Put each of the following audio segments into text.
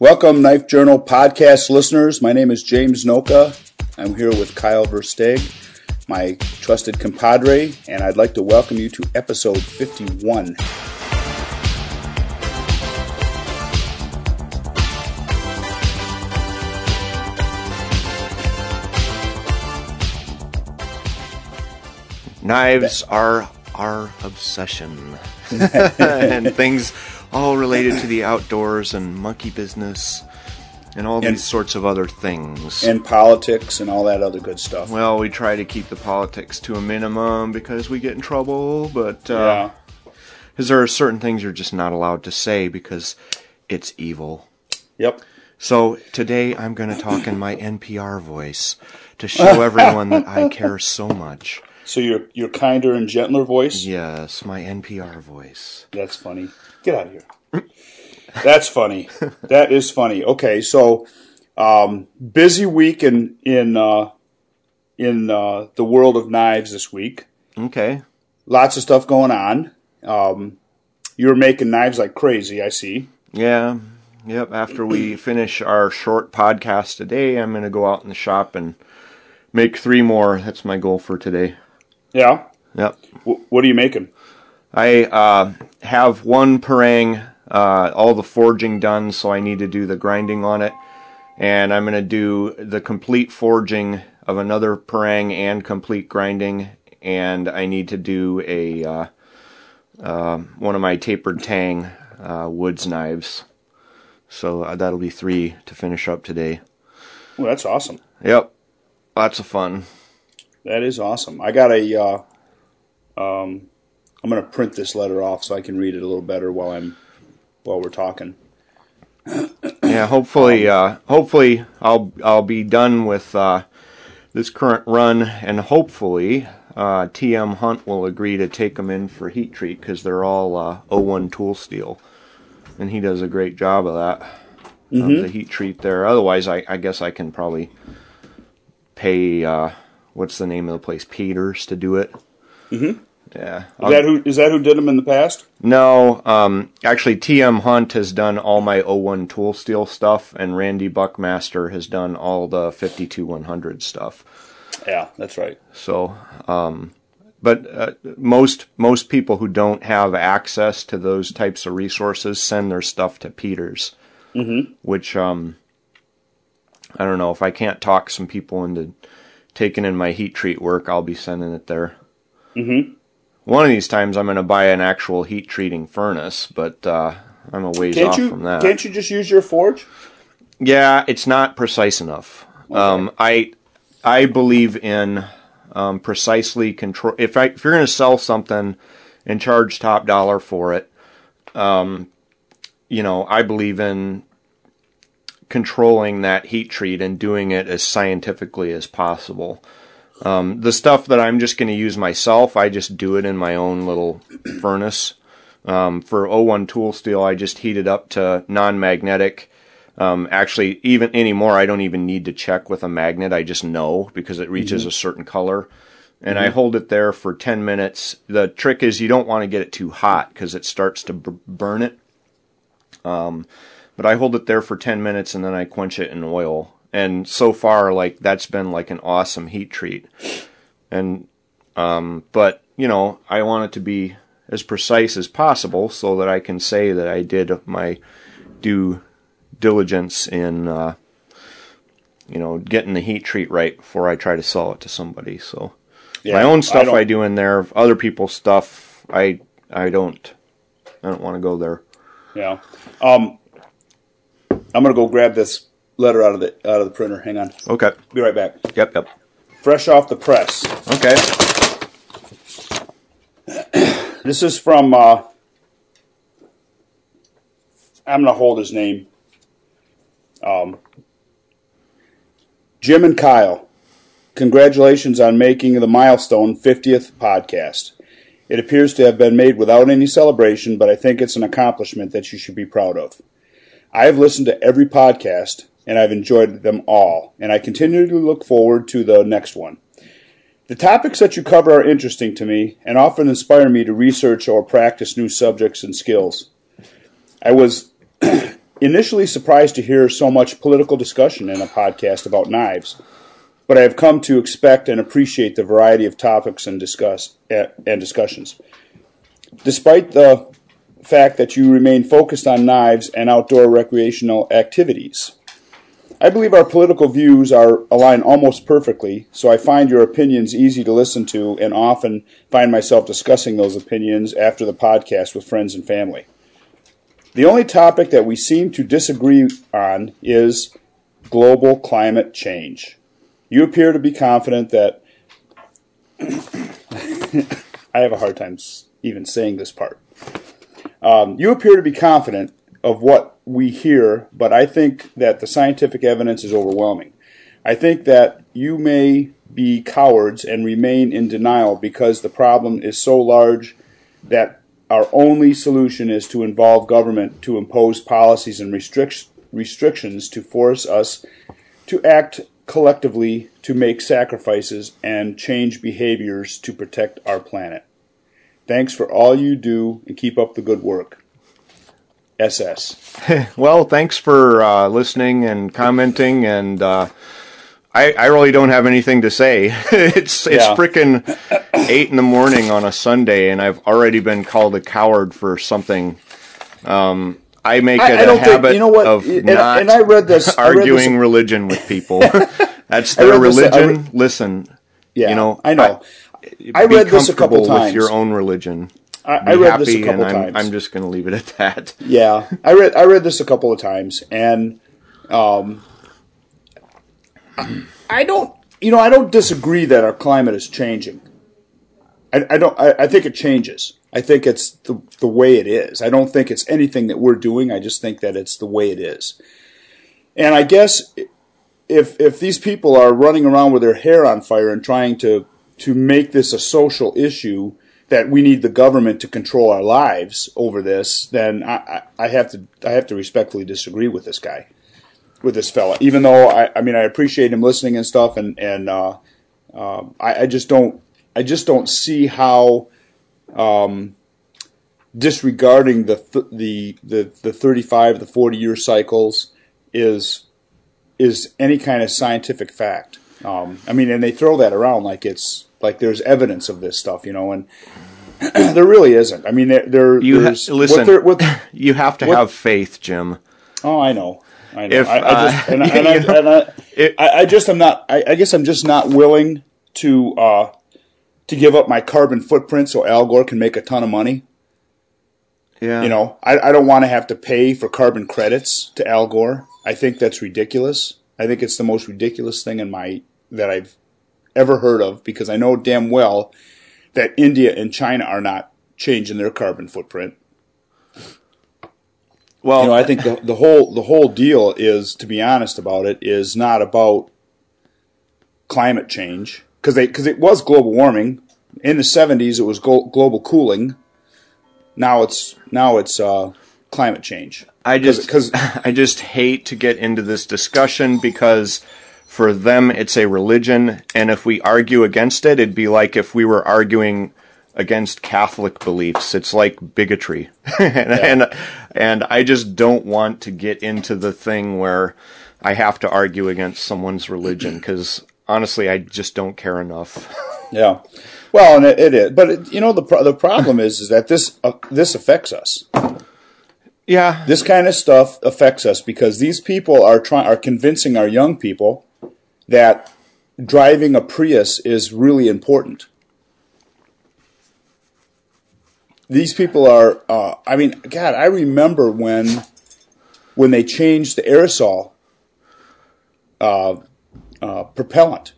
Welcome, Knife Journal podcast listeners. My name is James Noka. I'm here with Kyle Versteeg, my trusted compadre, and I'd like to welcome you to episode 51. Knives are our obsession. and things all related to the outdoors and monkey business and all And- these sorts of other things. And politics and all that other good stuff. well, we try to keep the politics to a minimum because we get in trouble, but yeah. uh, because there are certain things you're just not allowed to say because it's evil. Yep. So today I'm going to talk in my NPR voice to show everyone that I care so much. So your your kinder and gentler voice. Yes, my NPR voice. That's funny. Get out of here. That's funny. That is funny. Okay, so um, busy week in in uh, in uh, the world of knives this week. Okay. Lots of stuff going on. Um, you're making knives like crazy. I see. Yeah. Yep. After we finish our short podcast today, I'm going to go out in the shop and make three more. That's my goal for today. Yeah. Yep. W- what are you making? I uh, have one parang, uh, all the forging done, so I need to do the grinding on it. And I'm going to do the complete forging of another parang and complete grinding. And I need to do a uh, uh, one of my tapered tang uh, woods knives. So uh, that'll be three to finish up today. Well, that's awesome. Yep, lots of fun. That is awesome. I got a. Uh, um, I'm going to print this letter off so I can read it a little better while I'm while we're talking. Yeah, hopefully, uh, hopefully I'll I'll be done with uh, this current run, and hopefully uh, TM Hunt will agree to take them in for heat treat because they're all uh, O1 tool steel, and he does a great job of that. Of the heat treat there. Otherwise, I, I guess I can probably pay uh, what's the name of the place, Peters, to do it. Mm-hmm. Yeah, Is that who is that who did them in the past? no, um, actually, TM Hunt has done all my O1 tool steel stuff, and Randy Buckmaster has done all the 52100 stuff. Yeah, that's right. So, um, but uh, most most people who don't have access to those types of resources send their stuff to Peters, mm-hmm. which um, I don't know if I can't talk some people into taking in my heat treat work, I'll be sending it there. Mm-hmm. One of these times, I'm going to buy an actual heat treating furnace, but uh, I'm a ways Can't off you from that. can't you just use your forge? Yeah, it's not precise enough. Um, I I believe in um, precisely control. If I if you're going to sell something and charge top dollar for it, um, you know, I believe in controlling that heat treat and doing it as scientifically as possible. Um, the stuff that I'm just going to use myself, I just do it in my own little furnace. Um, for O1 tool steel, I just heat it up to non-magnetic. Um, actually, even anymore, I don't even need to check with a magnet. I just know because it reaches a certain color. And I hold it there for 10 minutes. The trick is you don't want to get it too hot because it starts to b- burn it. Um, but I hold it there for 10 minutes and then I quench it in oil. And so far, like, that's been like an awesome heat treat. And, um, but, you know, I want it to be as precise as possible so that I can say that I did my due diligence in, uh, you know, getting the heat treat right before I try to sell it to somebody. So Yeah, my own stuff don't- I, do in there, other people's stuff I I don't I don't want to go there. Yeah. Um, I'm gonna go grab this letter out of the out of the printer. Hang on. Okay. Be right back. Yep. Yep. Fresh off the press. Okay. This is from. Uh, I'm gonna hold his name. Um, Jim and Kyle, congratulations on making the milestone 50th podcast. It appears to have been made without any celebration, but I think it's an accomplishment that you should be proud of. I have listened to every podcast and I've enjoyed them all, and I continue to look forward to the next one. The topics that you cover are interesting to me and often inspire me to research or practice new subjects and skills. I was initially surprised to hear so much political discussion in a podcast about knives, but I have come to expect and appreciate the variety of topics and discuss eh, and discussions. Despite the fact that you remain focused on knives and outdoor recreational activities. I believe our political views are align almost perfectly, so I find your opinions easy to listen to and often find myself discussing those opinions after the podcast with friends and family. The only topic that we seem to disagree on is global climate change. You appear to be confident that I have a hard time even saying this part. Um, you appear to be confident of what we hear, but I think that the scientific evidence is overwhelming. I think that you may be cowards and remain in denial because the problem is so large that our only solution is to involve government to impose policies and restrict- restrictions to force us to act collectively to make sacrifices and change behaviors to protect our planet. Thanks for all you do and keep up the good work. SS. well, thanks for uh, listening and commenting, and uh, I, I really don't have anything to say. it's it's yeah. freaking eight in the morning on a Sunday, and I've already been called a coward for something. Um, I make it I, I a habit think, you know what? of and, not and I read this, arguing read this. religion with people. That's their religion. This, Listen, yeah, you know, I know. I read this a couple times. With your own religion. I, I read this a couple I'm, times. I'm just going to leave it at that. Yeah, I read I read this a couple of times, and um, I don't, you know, I don't disagree that our climate is changing. I, I don't. I, I, think it changes. I think it's the the way it is. I don't think it's anything that we're doing. I just think that it's the way it is. And I guess if if these people are running around with their hair on fire and trying to to make this a social issue that we need the government to control our lives over this, then I, I, have to I have to respectfully disagree with this guy, with this fella. Even though I, I mean I appreciate him listening and stuff, and and uh, uh, I, I, just don't I just don't see how um, disregarding the th- the the the thirty five the forty year cycles is is any kind of scientific fact. Um, I mean, and they throw that around like it's like there's evidence of this stuff, you know, and there really isn't. I mean, there, there you ha- listen. What what, you have to what, have faith, Jim. Oh, I know. I know. If, I, I just, and, I, and, I, and I, it, I, just am not. I, I, guess I'm just not willing to uh, to give up my carbon footprint so Al Gore can make a ton of money. Yeah. You know, I, I don't want to have to pay for carbon credits to Al Gore. I think that's ridiculous. I think it's the most ridiculous thing in my that I've ever heard of because I know damn well that India and China are not changing their carbon footprint. Well, you know, I think the, the whole the whole deal is, to be honest about it, is not about climate change because they because it was global warming in the '70s. It was global cooling. Now it's now it's uh, climate change. I just because I just hate to get into this discussion because for them it's a religion and if we argue against it it'd be like if we were arguing against catholic beliefs. It's like bigotry. And, yeah. and and i just don't want to get into the thing where i have to argue against someone's religion cuz honestly i just don't care enough. Yeah. Well and it, it is but it, you know the pro- the problem is is that this uh, this affects us. Yeah. This kind of stuff affects us because these people are trying are convincing our young people that driving a Prius is really important. These people are, uh, I mean, God, I remember when when they changed the aerosol uh, uh, propellant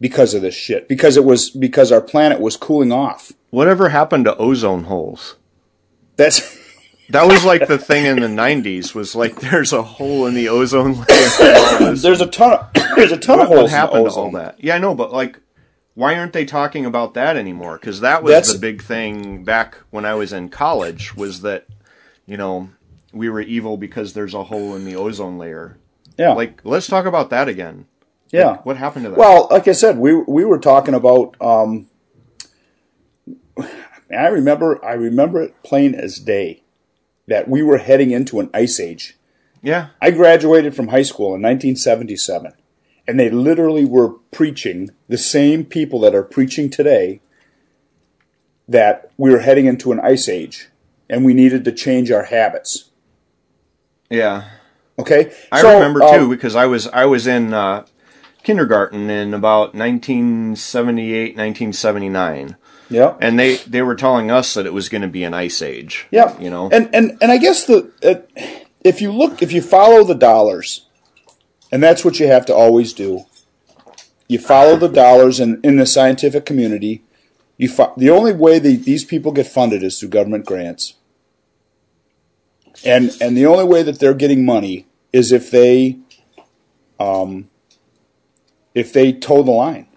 because of this shit. Because it was because our planet was cooling off. Whatever happened to ozone holes? That's that was like the thing in the '90s. Was like there's a hole in the ozone layer. there's a ton. Of, there's a ton what, of holes. What happened to all that? Yeah, I know, but like, why aren't they talking about that anymore? Because that was That's, the big thing back when I was in college. Was that you know we were evil because there's a hole in the ozone layer. Yeah. Like, let's talk about that again. Yeah. Like, what happened to that? Well, like I said, we we were talking about. Um, I remember I remember it plain as day that we were heading into an ice age Yeah. I graduated from high school in 1977, and they literally were preaching the same people that are preaching today that we were heading into an ice age and we needed to change our habits. Yeah. Okay, I So, remember um, too because I was I was in uh, kindergarten in about 1978, 1979, Yeah, and they they were telling us that it was going to be an ice age. yeah, You know. and and and I guess the uh, if you look if you follow the dollars, and that's what you have to always do. You follow the dollars in, in the scientific community. You fo- the only way the, these people get funded is through government grants, and and the only way that they're getting money is if they, um, if they toe the line,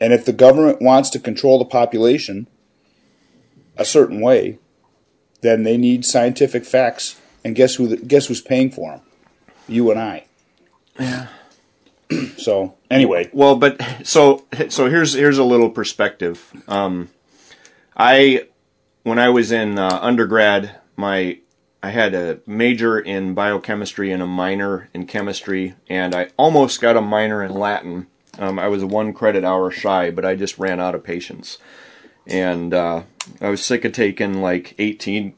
and if the government wants to control the population a certain way, then they need scientific facts. And guess who? The, guess who's paying for them? You and I. Yeah. So anyway, Well, but so so here's here's a little perspective. Um, I when I was in uh, undergrad, my I had a major in biochemistry and a minor in chemistry, and I almost got a minor in Latin. Um, I was one credit hour shy, but I just ran out of patience, and uh, I was sick of taking like 18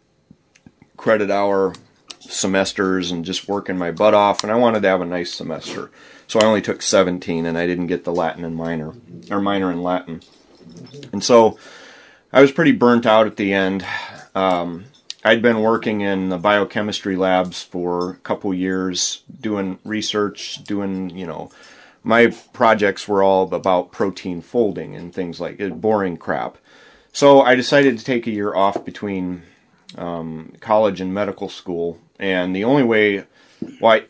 credit hour semesters and just working my butt off, and I wanted to have a nice semester. So I only took 17, and I didn't get the Latin and minor, or minor in Latin. And so I was pretty burnt out at the end. Um, I'd been working in the biochemistry labs for a couple years, doing research, doing, you know, my projects were all about protein folding and things like it, boring crap. So I decided to take a year off between um, college and medical school, and the only way, why,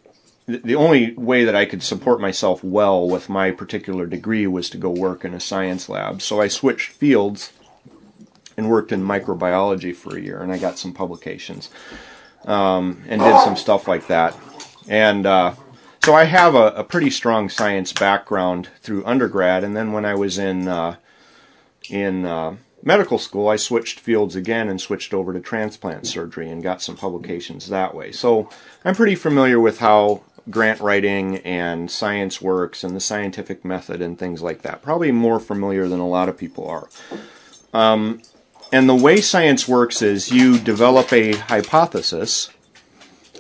the only way that I could support myself well with my particular degree was to go work in a science lab. So I switched fields and worked in microbiology for a year, and I got some publications um, and did some stuff like that. And uh, so I have a, a pretty strong science background through undergrad, and then when I was in uh, in uh, medical school, I switched fields again and switched over to transplant surgery and got some publications that way. So I'm pretty familiar with how grant writing and science works and the scientific method and things like that. Probably more familiar than a lot of people are. Um, and the way science works is you develop a hypothesis.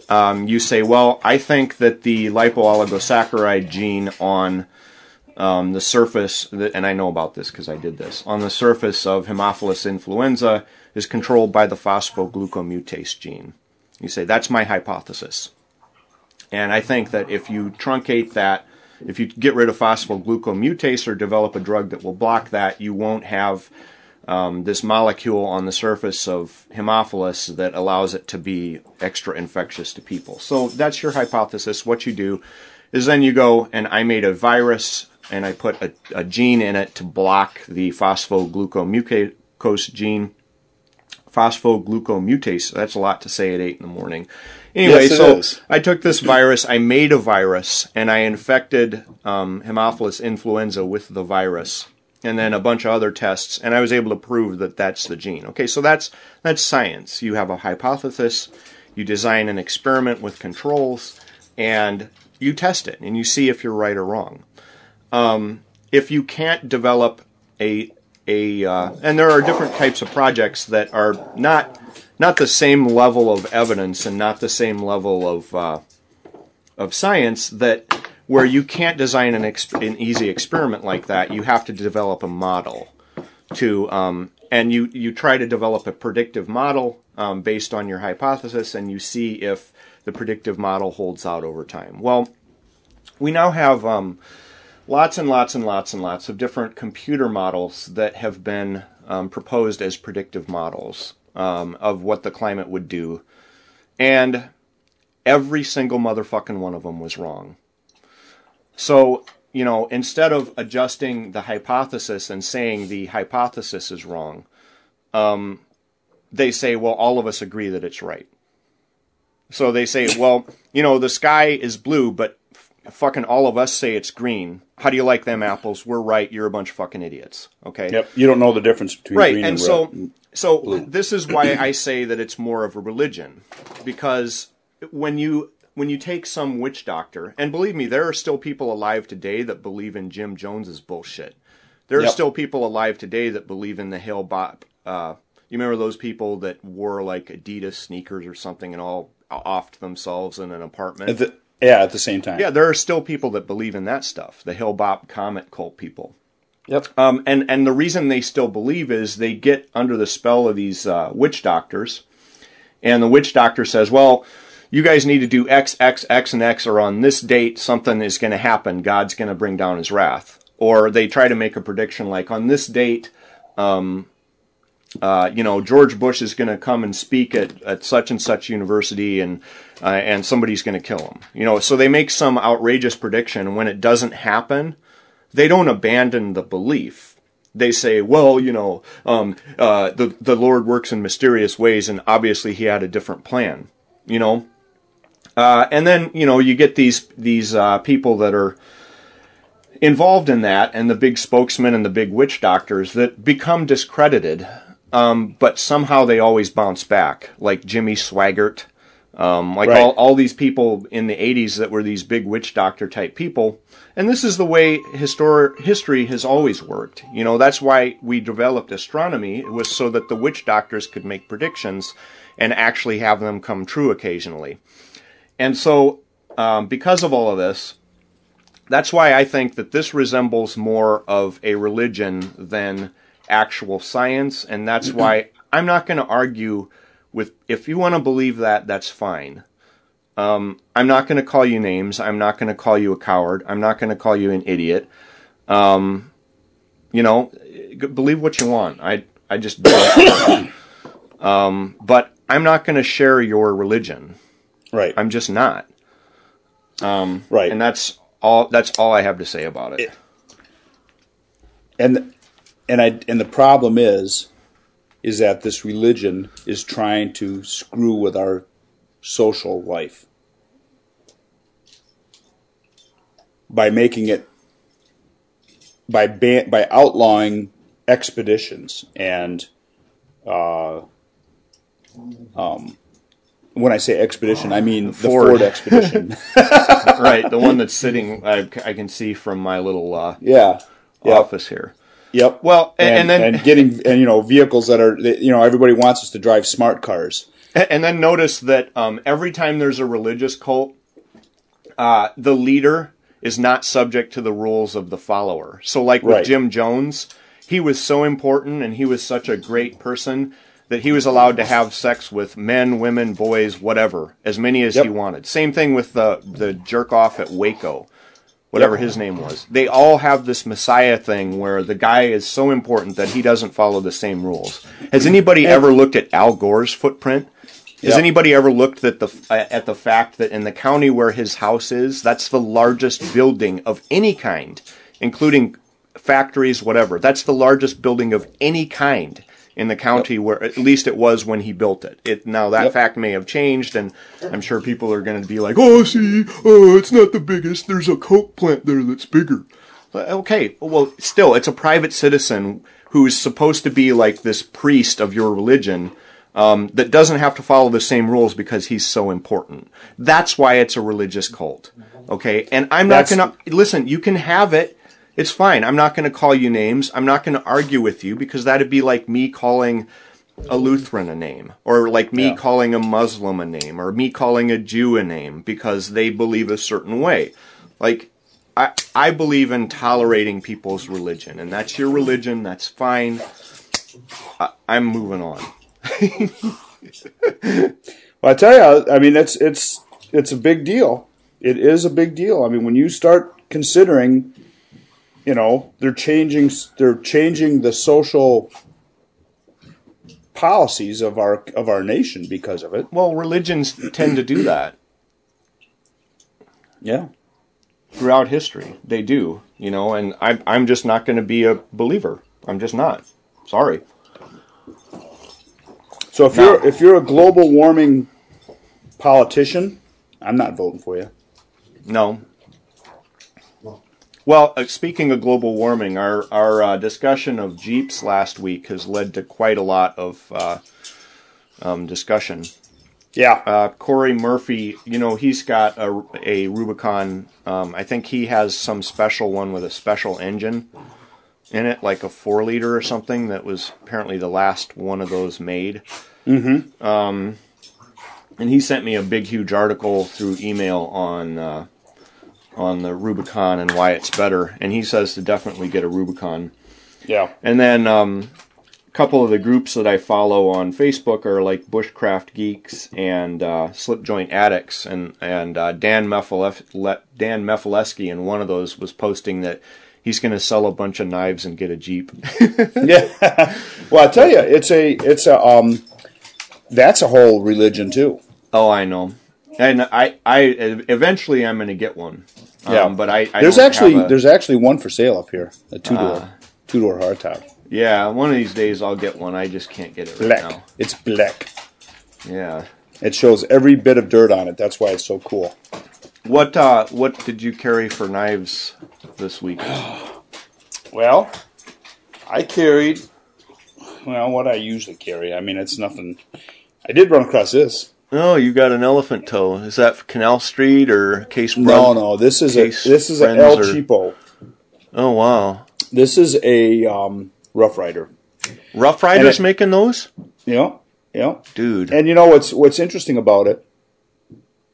Um, you say, well, I think that the lipooligosaccharide gene on um, the surface, and I know about this because I did this, on the surface of Haemophilus influenza is controlled by the phosphoglucomutase gene. You say, that's my hypothesis. And I think that if you truncate that, if you get rid of phosphoglucomutase or develop a drug that will block that, you won't have um, this molecule on the surface of Haemophilus that allows it to be extra infectious to people. So that's your hypothesis. What you do is then you go and I made a virus and I put a, a gene in it to block the phosphoglucomutase gene. Phosphoglucomutase, that's a lot to say at 8 in the morning. Anyway, Yes, so is. I took this virus, I made a virus, and I infected um, Haemophilus influenza with the virus, and then a bunch of other tests, and I was able to prove that that's the gene. Okay, so that's that's science. You have a hypothesis, you design an experiment with controls, and you test it, and you see if you're right or wrong. Um, if you can't develop a a uh, and there are different types of projects that are not not the same level of evidence and not the same level of uh, of science that where you can't design an, an easy experiment like that. You have to develop a model to um, and you you try to develop a predictive model um, based on your hypothesis, and you see if the predictive model holds out over time. Well, we now have um, lots and lots and lots and lots of different computer models that have been um, proposed as predictive models um, of what the climate would do, and every single motherfucking one of them was wrong. So, you know, instead of adjusting the hypothesis and saying the hypothesis is wrong, um, they say, well, all of us agree that it's right. So they say, well, you know, the sky is blue, but f- fucking all of us say it's green. How do you like them apples? We're right. You're a bunch of fucking idiots. Okay. Yep, you don't know the difference between Right. green And and, so, red. so this is why I say that it's more of a religion, because when you when you take some witch doctor, and believe me, there are still people alive today that believe in Jim Jones's bullshit. There are still people alive today that believe in the Hale-Bopp. Uh, you remember those people that wore like Adidas sneakers or something and all offed themselves in an apartment? At the, yeah, at the same time. yeah, there are still people that believe in that stuff. The Hale-Bopp Comet cult people. Yep. Um, and and the reason they still believe is they get under the spell of these uh, witch doctors, and the witch doctor says, "Well, you guys need to do X, X, X, and X, or on this date something is going to happen. God's going to bring down His wrath." Or they try to make a prediction like on this date, um, uh, you know, George Bush is going to come and speak at, at such and such university, and uh, and somebody's going to kill him. You know, so they make some outrageous prediction. When it doesn't happen, they don't abandon the belief. They say, well, you know, um, uh, the the Lord works in mysterious ways, and obviously He had a different plan. You know, uh, and then you know you get these these uh, people that are involved in that, and the big spokesmen and the big witch doctors that become discredited, um, but somehow they always bounce back, like Jimmy Swaggart, um, like Right. all, all these people in the 80s that were these big witch doctor type people. And this is the way histor- history has always worked. You know, that's why we developed astronomy. It was so that the witch doctors could make predictions and actually have them come true occasionally. And so, um, because of all of this, that's why I think that this resembles more of a religion than actual science, and that's why I'm not going to argue with. If you want to believe that, that's fine. Um, I'm not going to call you names. I'm not going to call you a coward. I'm not going to call you an idiot. Um, you know, believe what you want. I I just don't. um, but I'm not going to share your religion. Right. I'm just not. Um, Right. And that's all. That's all I have to say about it. and and I and the problem is is that this religion is trying to screw with our social life by making it by ban, by outlawing expeditions and uh, um, when I say expedition, I mean the Ford. Ford expedition. right. The one that's sitting, I, I can see from my little uh, yeah. Yep. office here. Yep. Well, and, and then and getting and you know vehicles that are you know everybody wants us to drive smart cars. And then notice that um, every time there's a religious cult, uh, the leader is not subject to the rules of the follower. So, like with Right. Jim Jones, he was so important and he was such a great person that he was allowed to have sex with men, women, boys, whatever, as many as he wanted. Same thing with the the jerk off at Waco. Whatever his name was, they all have this Messiah thing where the guy is so important that he doesn't follow the same rules. Has anybody ever looked at Al Gore's footprint? Has Yep. anybody ever looked at the at the fact that in the county where his house is, that's the largest building of any kind, including factories, whatever. That's the largest building of any kind in the county where at least it was when he built it. It now that Yep. fact may have changed, and I'm sure people are going to be like, "Oh, see, oh, it's not the biggest. There's a coke plant there that's bigger." Okay, well, still, it's a private citizen who's supposed to be like this priest of your religion um, that doesn't have to follow the same rules because he's so important. That's why it's a religious cult. Okay, and I'm not gonna listen. You can have it. It's fine. I'm not going to call you names. I'm not going to argue with you because that'd be like me calling a Lutheran a name, or like me Yeah. calling a Muslim a name, or me calling a Jew a name because they believe a certain way. Like, I, I believe in tolerating people's religion, and that's your religion. That's fine. I, I'm moving on. Well, I tell you, I mean, it's it's it's a big deal. It is a big deal. I mean, when you start considering, you know, they're changing they're changing the social policies of our of our nation because of it. Well, religions tend to do that Yeah. throughout history. They do, you know, and I, I'm just not going to be a believer. I'm just not. Sorry. So if you're if you're a global warming politician, I'm not voting for you. No. Well, uh, speaking of global warming, our our uh, discussion of Jeeps last week has led to quite a lot of uh, um, discussion. Yeah. uh, Cory Murphy, you know, he's got a, a Rubicon. Um, I think he has some special one with a special engine in it, like a four liter or something. That was apparently the last one of those made. Mm-hmm. Um, and he sent me a big, huge article through email on uh, on the Rubicon and why it's better. And he says to definitely get a Rubicon. yeah. And then um, a couple of the groups that I follow on Facebook are like Bushcraft Geeks and uh, Slipjoint Addicts, and and uh, Dan Mefalef- Dan Mefaleski in one of those was posting that he's going to sell a bunch of knives and get a Jeep. Yeah. well, I tell you, it's a it's a um, that's a whole religion too. oh, I know. And I, I eventually I'm going to get one. Yeah. Um, but I, I there's actually a- there's actually one for sale up here, a two door two door hardtop, yeah. One of these days I'll get one. I just can't get it right now. It's black. Yeah. It shows every bit of dirt on it. That's why it's so cool. What uh, what did you carry for knives this week? Well, I carried well what I usually carry. I mean, it's nothing. I did run across this. Oh, you got an elephant toe. Is that Canal Street or Case No, no, this is a this is an El or- Cheapo. Oh wow. This is a um, Rough Rider. Rough Riders it- making those? Yeah, yeah. Dude. And you know what's what's interesting about it?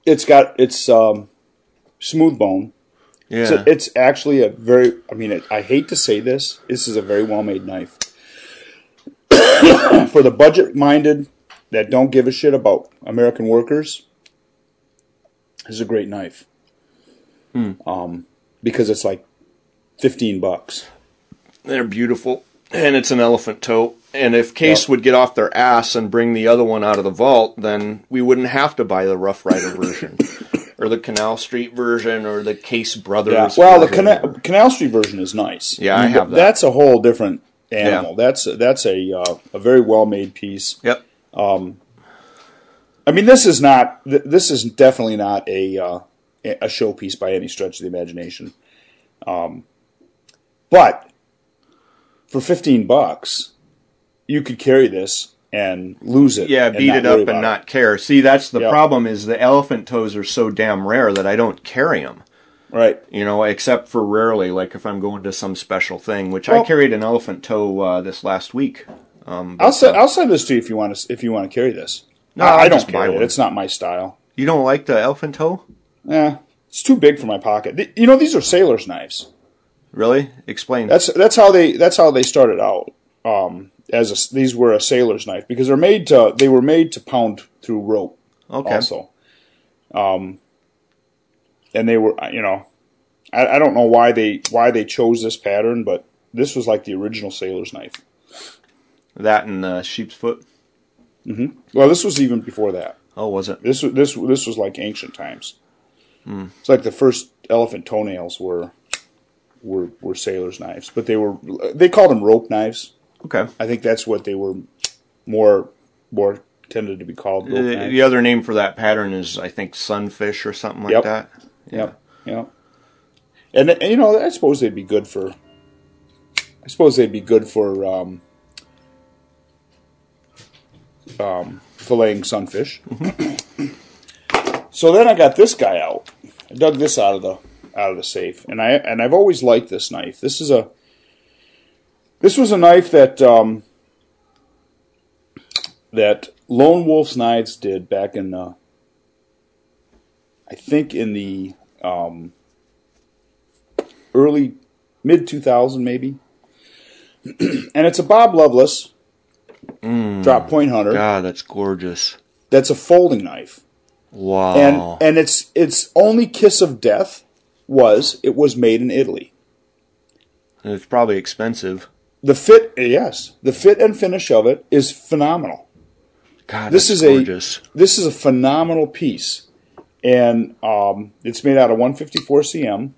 It's got it's um, smooth bone. yeah. So it's actually a very. I mean, it, I hate to say this. This is a very well made knife for the budget minded that don't give a shit about American workers. Is a great knife. Um, because it's like fifteen bucks. They're beautiful. And it's an elephant toe. And if Case Yep. would get off their ass and bring the other one out of the vault, then we wouldn't have to buy the Rough Rider version. or the Canal Street version or the Case Brothers Yeah. Well, the. Canal, Canal Street version is nice. Yeah, I have that. That's a whole different animal. Yeah. That's that's a uh, a very well made piece. Yep. I mean, this is not. This is definitely not a uh, a showpiece by any stretch of the imagination. Um, but for fifteen bucks, you could carry this and lose it. Yeah, beat it up and about not care. See, that's the Yep. problem is the elephant toes are so damn rare that I don't carry them. right. you know, except for rarely, like if I'm going to some special thing, which I carried an elephant toe uh, this last week. Um, but, I'll send uh, I'll send this to you if you want to if you want to carry this. No, I, I'll don't carry it. It's not my style. you don't like the elephant toe? Yeah, it's too big for my pocket. Th- You know, these are sailors' knives. Really? Explain. That's that's how they that's how they started out. Um, as a, these were a sailor's knife because they're made to they were made to pound through rope. okay. Also, um, and they were you know, I, I don't know why they why they chose this pattern, but this was like the original sailor's knife. That and uh, sheep's foot. Well, this was even before that. Oh, was it? This was this this was like ancient times. It's like the first elephant toenails were were were sailors' knives, but they were they called them rope knives. Okay. I think that's what they were more more tended to be called. Rope The, the other name for that pattern is, I think, sunfish or something like Yep. that. Yep. Yep. And, and you know, I suppose they'd be good for. I suppose they'd be good for um, um, filleting sunfish. so then I got this guy out. I dug this out of the out of the safe, and I and I've always liked this knife. This is a. This was a knife that um, that Lone Wolf's Knives did back in. Uh, I think in the um, early mid 2000 maybe and it's a bob loveless drop point hunter God, that's gorgeous. that's a folding knife Wow. and and its its only kiss of death was it was made in italy it's probably expensive. the fit yes the fit and finish of it is phenomenal God, This is a- gorgeous. this is a phenomenal piece and um, it's made out of 154CM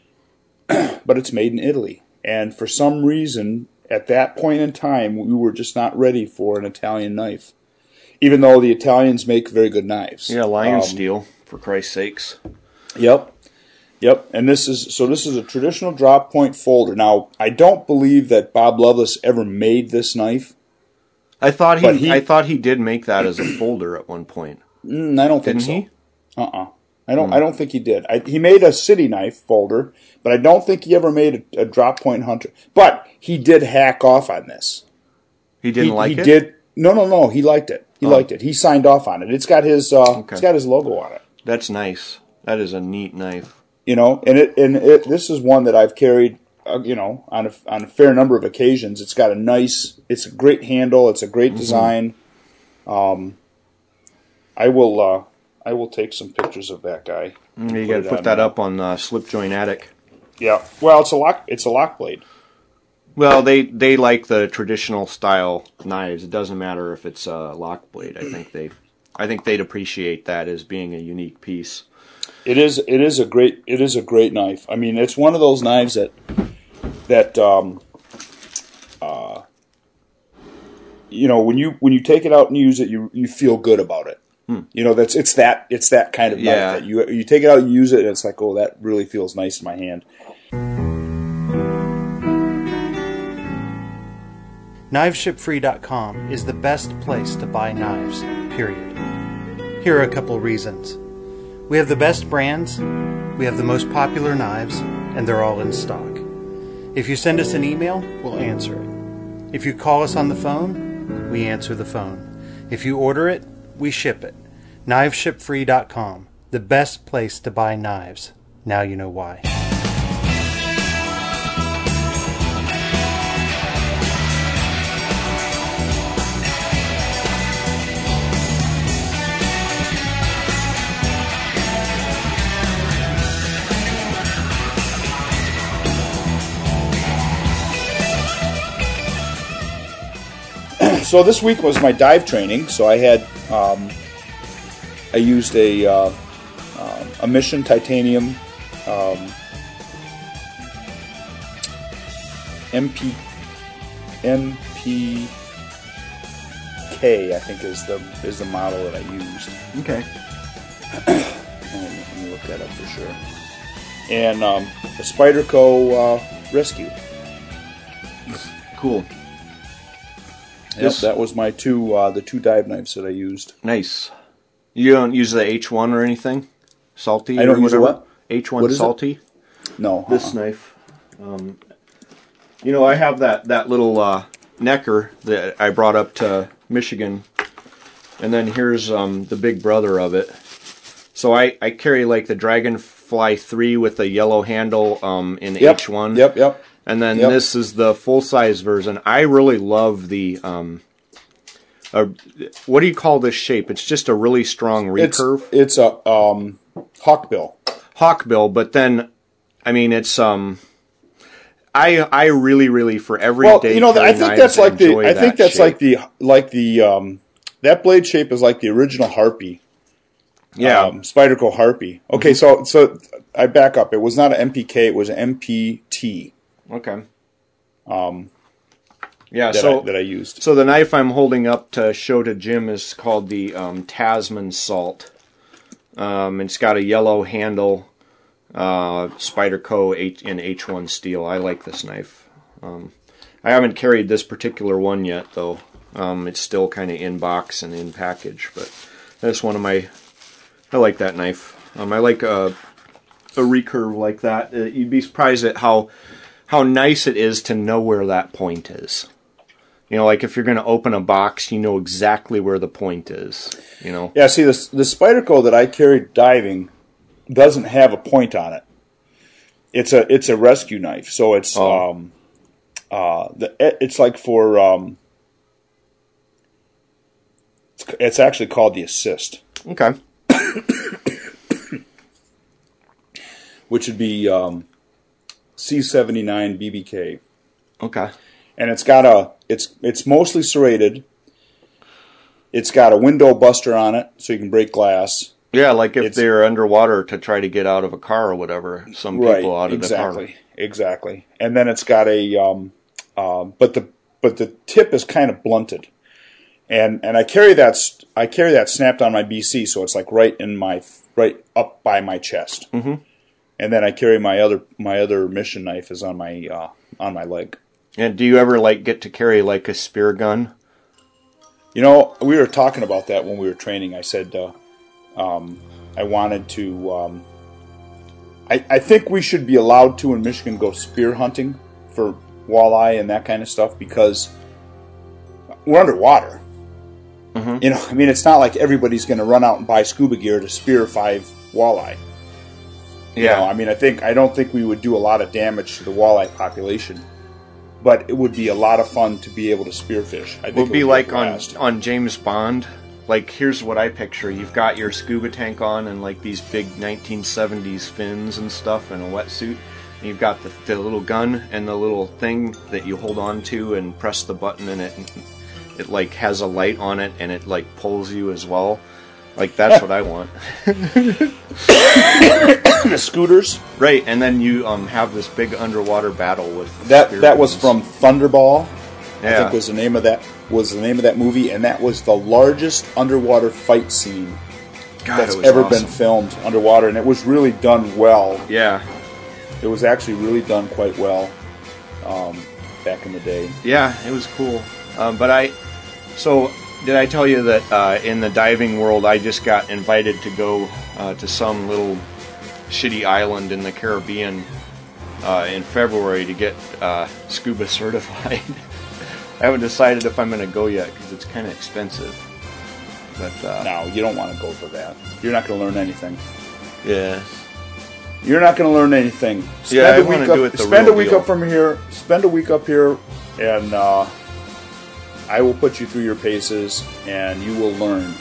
but it's made in italy and for some reason at that point in time we were just not ready for an italian knife even though the italians make very good knives Yeah, lion Um, steel, for Christ's sakes. Yep. Yep. And this is so this is a traditional drop point folder. Now, I don't believe that Bob Loveless ever made this knife. I thought he, he- I thought he did make that as a folder at one point. Mm, I don't think Didn't so. he? Uh uh I don't. I don't think he did. I, he made a city knife folder, but I don't think he ever made a, a drop point hunter. But he did hack off on this. He didn't he, like he it. did. No, no, no. He liked it. He liked it. He signed off on it. It's got his. Uh, Okay. It's got his logo on it. That's nice. That is a neat knife. You know, and it and it. This is one that I've carried. Uh, you know, on a on a fair number of occasions. It's got a nice. It's a great handle. It's a great Mm-hmm. design. Um, I will. Uh, I will take some pictures of that guy. You got to put that up on uh, Slipjoint Addict. Yeah. Well, it's a lock. It's a lock blade. Well, they they like the traditional style knives. It doesn't matter if it's a lock blade. I think they, I think they'd appreciate that as being a unique piece. It is. It is a great. It is a great knife. I mean, it's one of those knives that that um, uh, you know when you when you take it out and use it, you you feel good about it. You know, that's it's that it's that kind of Hmm. Yeah. knife that you you take it out and use it, and it's like, oh, that really feels nice in my hand. KnivesShipFree.com is the best place to buy knives, period. Here are a couple reasons. We have the best brands, we have the most popular knives, and they're all in stock. If you send us an email, we'll answer it. If you call us on the phone, we answer the phone. If you order it, we ship it. KnivesShipFree.com, the best place to buy knives. Now you know why. So this week was my dive training. So I had um, I used a uh, um, a Mission Titanium um, MP MPK I think is the is the model that I used. Okay. Let me, let me look that up for sure. And um, the Spyderco uh, Rescue. Cool. Yep, This- that was my two uh, the two dive knives that I used. Nice. You don't use the H1 or anything? Salty? I don't use what? H1 What is it? salty? No, This uh-uh. knife. Um, you know, I have that, that little uh, necker that I brought up to Michigan. And then here's um, the big brother of it. So I, I carry like the Dragonfly 3 with the yellow handle um, in Yep. H1. Yep, yep. And then Yep. this is the full size version. I really love the um, uh, what do you call this shape? It's just a really strong It's recurve, it's a um, hawkbill. hawkbill. But then, I mean, it's um, I I really really for every Well, day you know, I think that's like the I think that's shape. like the like the um, that blade shape is like the original Harpy. yeah um, Spyderco Harpy. Okay, so so I back up. It was not an MPK. It was an MPT okay um yeah that, so I, that I used. So the knife I'm holding up to show to Jim is called the um, Tasman Salt. Um, it's got a yellow handle, uh, Spyderco H- in H1 steel. I like this knife. Um, I haven't carried this particular one yet, though. Um, it's still kind of in box and in package, but that's one of my. I like that knife. Um, I like a, a recurve like that. Uh, you'd be surprised at how how nice it is to know where that point is. You know, like if you're going to open a box, you know exactly where the point is. You know, Yeah, see, the the Spyderco that I carried diving doesn't have a point on it. It's a it's a rescue knife, so it's Oh. um, uh, the it's like for um, it's, it's actually called the Assist, okay, which would be um, C seventy nine BBK, okay, and it's got a it's it's mostly serrated. It's got a window buster on it, so you can break glass. yeah, like if It's- they're underwater to try to get out of a car or whatever. Some people out of exactly, the car. exactly. And then it's got a, um, uh, but the but the tip is kind of blunted, and and I carry that I carry that snapped on my BC, so it's like right in my right up by my chest. Mm-hmm. And then I carry my other my other mission knife is on my uh, on my leg. And do you ever like get to carry like a spear gun? You know, we were talking about that when we were training. I said, uh, Um, I wanted to. Um, I, I think we should be allowed to in Michigan go spear hunting for walleye and that kind of stuff because we're underwater. Mhm. You know, I mean, it's not like everybody's going to run out and buy scuba gear to spear five walleye. You know, I mean, I think I don't think we would do a lot of damage to the walleye population, but it would be a lot of fun to be able to spearfish. I think it be would like on on James Bond. Like here's what I picture: you've got your scuba tank on and like these big 1970s fins and stuff, and a wetsuit. And you've got the, the little gun and the little thing that you hold on to and press the button, and it it like has a light on it, and it like pulls you as well. Like that's what I want. the scooters. Right, and then you um have this big underwater battle with That that was from Thunderball. I yeah. think was the name of that was the name of that movie, and that was the largest underwater fight scene God, that's was ever awesome. been filmed underwater, and it was really done well. Yeah, It was actually really done quite well um, back in the day. Yeah, it was cool. Um, but I, so did I tell you that uh, in the diving world, I just got invited to go uh, to some little shitty island in the Caribbean uh, in February to get uh, scuba certified. I haven't decided if I'm going to go yet because it's kind of expensive. But uh, Now you don't want to go for that. You're not going to learn anything. yeah, You're not going to learn anything. Spend Yeah, I a wanna week up, do it spend a week deal. up from here. Spend a week up here, and uh, I will put you through your paces, and you will learn.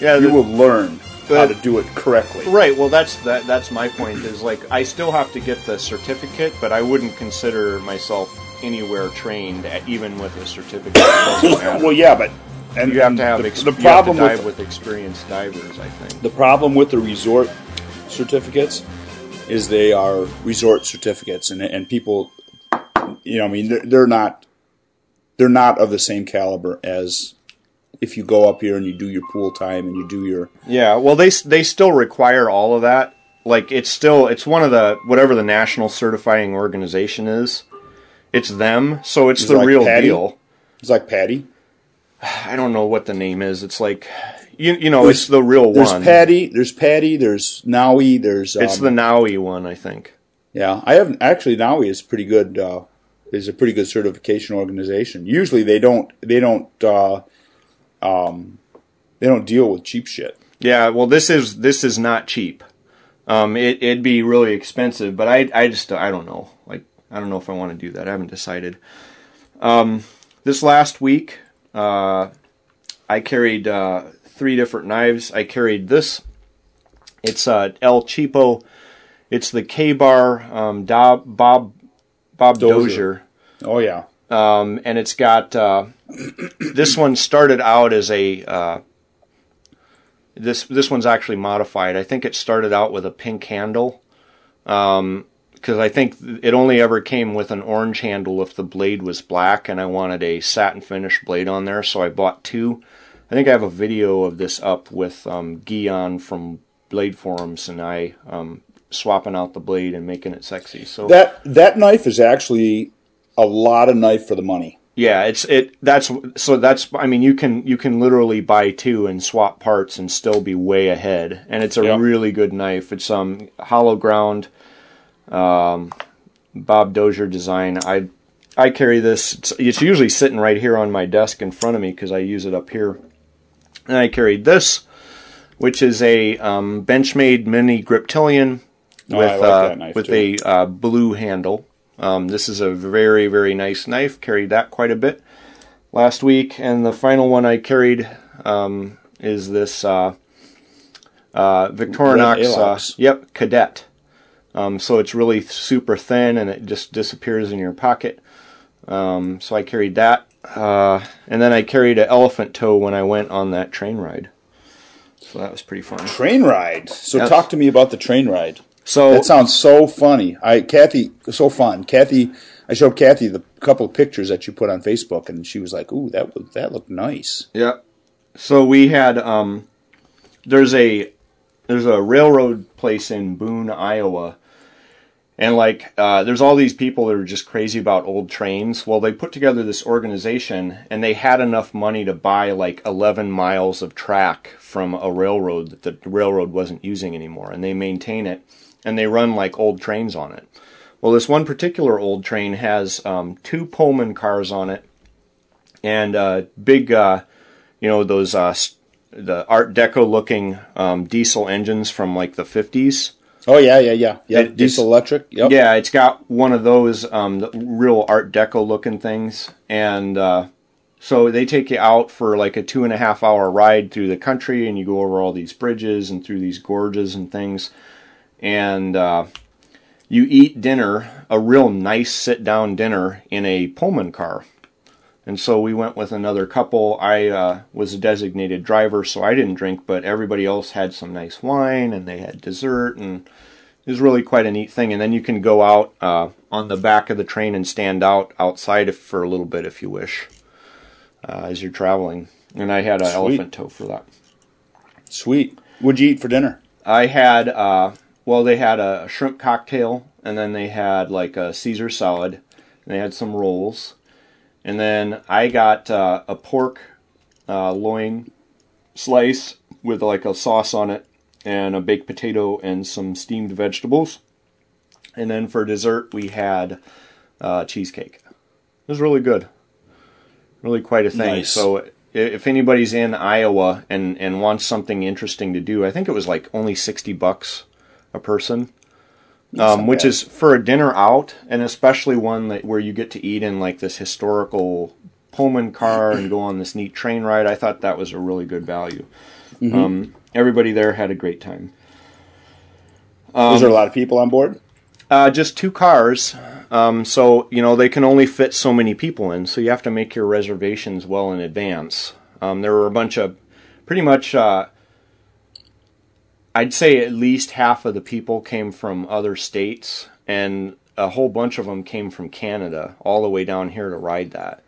yeah. You the- will learn how to do it correctly. Right. Well, that's that. That's my point. Is like I still have to get the certificate, but I wouldn't consider myself anywhere trained, at, even with a certificate. It doesn't matter. Well, yeah, but and you have to have the, ex- the you have to problem dive with, with experienced divers. I think. the problem with the resort certificates is they are resort certificates, and and people, you know, I mean, they're, they're not they're not of the same caliber as if you go up here and you do your pool time and you do your Yeah. Well, they they still require all of that. Like it's still it's one of the whatever the national certifying organization is. It's them, so it's Is the like real PADI? deal. it's like PADI. I don't know what the name is. It's like you you know There's- it's the real one. There's one. PADI. There's PADI. There's Naui. There's um, It's the Naui one, I think. Yeah, I have actually Naui is pretty good. Uh, is a pretty good certification organization. Usually they don't they don't uh, um, they don't deal with cheap shit. Yeah, well, this is this is not cheap. Um, it it'd be really expensive, but I I just I don't know. Like I don't know if I want to do that. I haven't decided. Um, this last week, uh, I carried uh, three different knives. I carried this. It's uh, El Cheapo. It's the Ka Bar um, Bob Bob Dozier. Oh yeah, um, and it's got uh, this one started out as a uh, this this one's actually modified. I think it started out with a pink handle because I think it only ever came with an orange handle if the blade was black, and I wanted a satin finish blade on there, so I bought two. I think I have a video of this up with um, from Blade Forums and I um, swapping out the blade and making it sexy. So that that knife is actually a lot of knife for the money. Yeah, it's it. That's so. That's I mean, you can you can literally buy two and swap parts and still be way ahead. And it's a Yep. really good knife. It's um hollow ground, um, Bob Dozier design. I I carry this. It's, it's usually sitting right here on my desk in front of me because I use it up here. And I carried this, which is a um, Benchmade mini Griptilian Oh, with I like uh, that knife, with too. a uh, blue handle. Um, this is a very very nice knife. Carried that quite a bit last week, and the final one I carried um, is this uh, uh, Victorinox. Uh, yep, Cadet. Um, so it's really super thin, and it just disappears in your pocket. Um, so I carried that, uh, and then I carried an elephant toe when I went on that train ride. So that was pretty fun. Train ride. So Yes. talk to me about the train ride. So That sounds so funny. I Kathy so fun. Kathy, I showed Kathy the couple of pictures that you put on Facebook, and she was like, "Ooh, that was that looked nice." Yeah. So we had um there's a there's a railroad place in Boone, Iowa. And like, uh, there's all these people that are just crazy about old trains. Well, they put together this organization, and they had enough money to buy like 11 miles of track from a railroad that the railroad wasn't using anymore, and they maintain it, and they run like old trains on it. Well, this one particular old train has um, two Pullman cars on it, and uh, big, uh, you know, those uh, the Art Deco looking um, diesel engines from like the 50s Oh yeah, yeah, yeah, yeah. It, diesel electric. Yep. Yeah, it's got one of those um, the real Art Deco looking things, and uh, so they take you out for like a two and a half hour ride through the country, and you go over all these bridges and through these gorges and things, and uh, you eat dinner, a real nice sit down dinner in a Pullman car. And so we went with another couple. I uh, was a designated driver, so I didn't drink, but everybody else had some nice wine and they had dessert, and it was really quite a neat thing. And then you can go out uh, on the back of the train and stand out outside for a little bit if you wish, uh, as you're traveling. And I had an Sweet. elephant toe for that. Sweet. What'd you eat for dinner? I had uh, well, they had a shrimp cocktail, and then they had like a Caesar salad, and they had some rolls, and then I got uh, a pork uh, loin slice with like a sauce on it, and a baked potato and some steamed vegetables, and then for dessert we had uh, cheesecake. It was really good, really quite a thing. Nice. So if anybody's in Iowa and and wants something interesting to do, I think it was like only sixty bucks a person, um, which is for a dinner out, and especially one that where you get to eat in like this historical Pullman car and go on this neat train ride. I thought that was a really good value. Mm-hmm. Um, everybody there had a great time. Was there a lot of people on board? Uh, just two cars, um, so you know they can only fit so many people in. So you have to make your reservations well in advance. Um, there were a bunch of, pretty much, uh, I'd say at least half of the people came from other states, and a whole bunch of them came from Canada, all the way down here to ride that.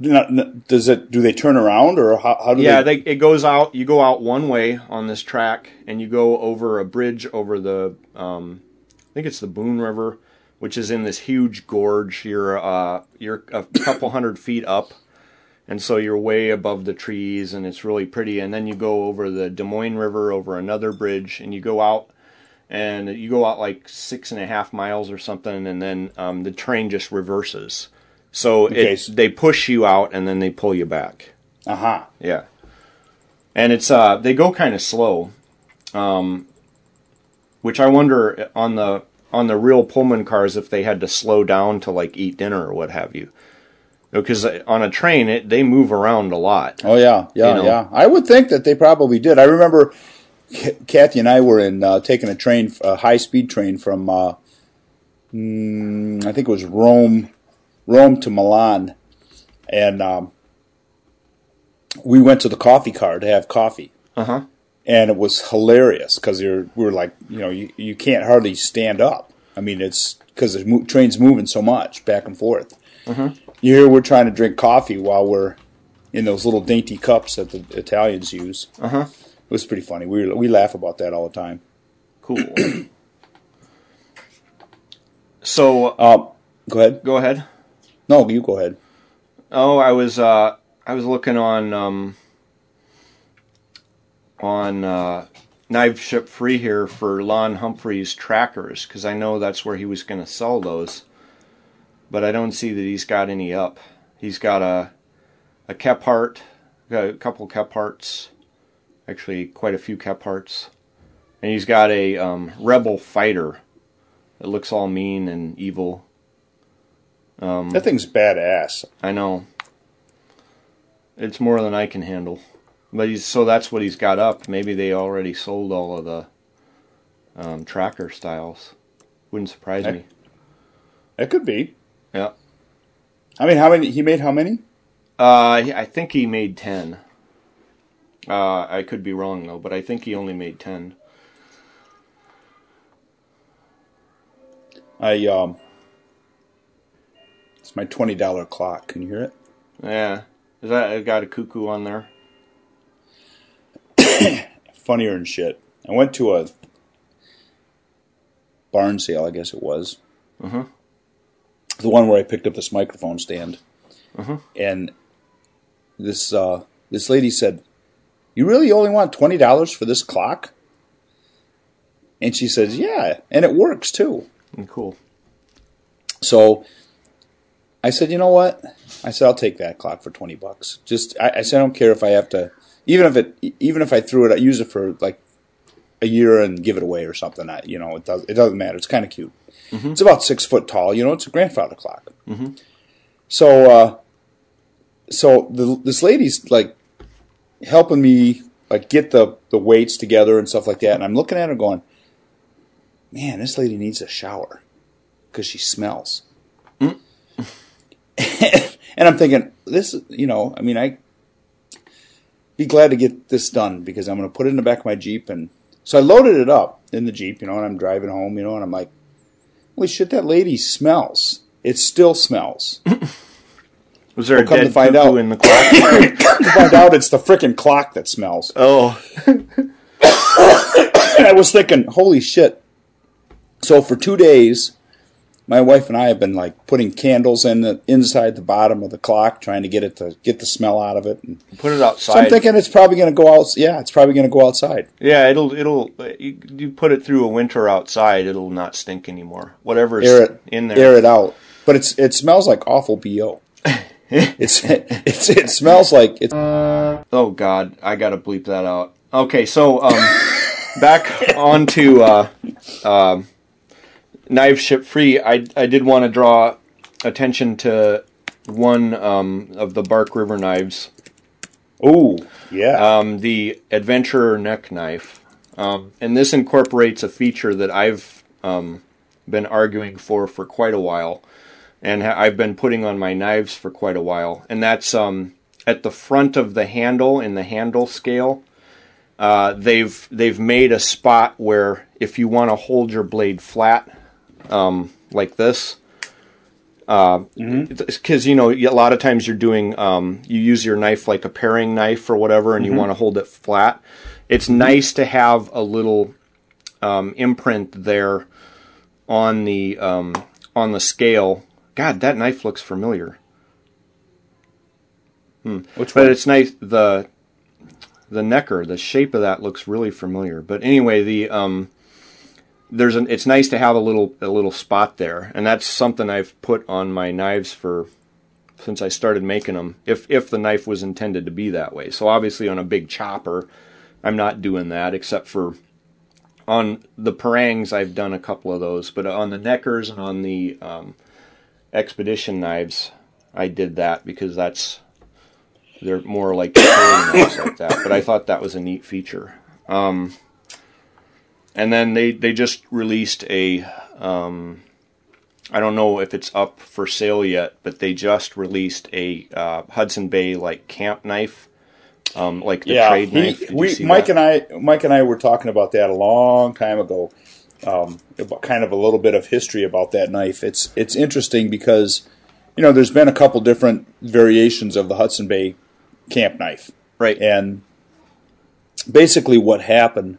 Do Does it? Do they turn around or how, how do Yeah, they? they, it goes out. You go out one way on this track, and you go over a bridge over the, um, I think it's the Boone River, which is in this huge gorge. You're uh, you're a couple hundred feet up, and so you're way above the trees, and it's really pretty. And then you go over the Des Moines River over another bridge, and you go out, and you go out like six and a half miles or something, and then um, the train just reverses. So Okay, it, they push you out, and then they pull you back. Aha. Yeah. And it's uh they go kind of slow. Um which I wonder on the on the real Pullman cars if they had to slow down to like eat dinner or what have you. Because on a train it they move around a lot. Oh yeah, yeah, You know. yeah. I would think that they probably did. I remember Kathy and I were in uh, taking a train, a high speed train from, uh, mm, I think it was Rome, Rome to Milan, and um, we went to the coffee car to have coffee. Uh-huh. And it was hilarious because you're we were like you know you, you can't hardly stand up. I mean it's because the mo- train's moving so much back and forth. You hear we're trying to drink coffee while we're in those little dainty cups that the Italians use. Uh-huh. It was pretty funny. We we laugh about that all the time. Cool. so Um, go ahead. go ahead. No, you go ahead. Oh, I was uh I was looking on um on uh Knife Ship Free here for Lon Humphrey's trackers because I know that's where he was going to sell those, but I don't see that he's got any up. He's got a a Kephart, got a couple Kepharts, actually quite a few Kepharts, and he's got a um, Rebel fighter that looks all mean and evil. Um, That thing's badass. I know. It's more than I can handle. But he's so that's what he's got up. Maybe they already sold all of the um, tracker styles. Wouldn't surprise me. It could be. Yeah. I mean, how many? He made how many? Uh, I think he made ten. Uh, I could be wrong though, but I think he only made ten. I um. It's my twenty dollar clock. Can you hear it? Yeah. Is that I got a cuckoo on there? Funnier and shit. I went to a barn sale, I guess it was, the one where I picked up this microphone stand, and this uh, this lady said, "You really only want twenty dollars for this clock?" And she says, "Yeah, and it works too." Mm, Cool. So I said, "You know what?" I said, "I'll take that clock for twenty bucks." Just I, I said, "I don't care if I have to, even if it, even if I threw it, I use it for like a year and give it away or something. I, you know, it does it doesn't matter. It's kind of cute. Mm-hmm. It's about six foot tall. You know, it's a grandfather clock. Mm-hmm. So, uh, so the, this lady's like helping me like get the the weights together and stuff like that, and I'm looking at her going, "Man, this lady needs a shower because she smells." Mm. and I'm thinking, this, you know, I mean, I be glad to get this done because I'm going to put it in the back of my Jeep. And so I loaded it up in the Jeep, you know, and I'm driving home, you know, and I'm like, holy shit, that lady smells. It still smells. Was there Well, a come to dead find cuckoo out- in the clock? To find out it's the frickin' clock that smells. oh, I was thinking, holy shit. So for two days, my wife and I have been like putting candles in the inside the bottom of the clock, trying to get it to get the smell out of it. And put it so I'm thinking it's probably going to go out. Yeah, it's probably going to go outside. yeah, it'll it'll you, you put it through a winter outside, it'll not stink anymore. Whatever's Air it in there. air it out. But it's it smells like awful bo. it's it's it smells like it's Oh God, I gotta bleep that out. Okay, so um, back on to uh, um, Knives Ship Free. I I did want to draw attention to one um, of the Bark River knives, Oh, yeah um, the Adventurer neck knife, um, and this incorporates a feature that I've um, been arguing for for quite a while, and ha- I've been putting on my knives for quite a while, and that's um, at the front of the handle in the handle scale. Uh, they've they've made a spot where if you want to hold your blade flat, um, like this, because you know a lot of times you're doing um, you use your knife like a paring knife or whatever, and you want to hold it flat. It's nice to have a little um, imprint there on the um, on the scale. God, that knife looks familiar. which one? But it's nice the the necker, the shape of that looks really familiar. But anyway, the um there's an it's nice to have a little a little spot there, and that's something I've put on my knives for since I started making them. If if the knife was intended to be that way, so obviously on a big chopper, I'm not doing that except for on the parangs. I've done a couple of those, but on the neckers and on the um, expedition knives, I did that because that's they're more like knives like that. But I thought that was a neat feature. Um, and then they they just released a um, I don't know if it's up for sale yet, but they just released a uh, Hudson Bay like camp knife, um, like the yeah trade he- knife. Did we Mike that? and I Mike and I were talking about that a long time ago. Um, kind of a little bit of history about that knife. It's it's interesting because you know there's been a couple different variations of the Hudson Bay camp knife. right. And basically, what happened,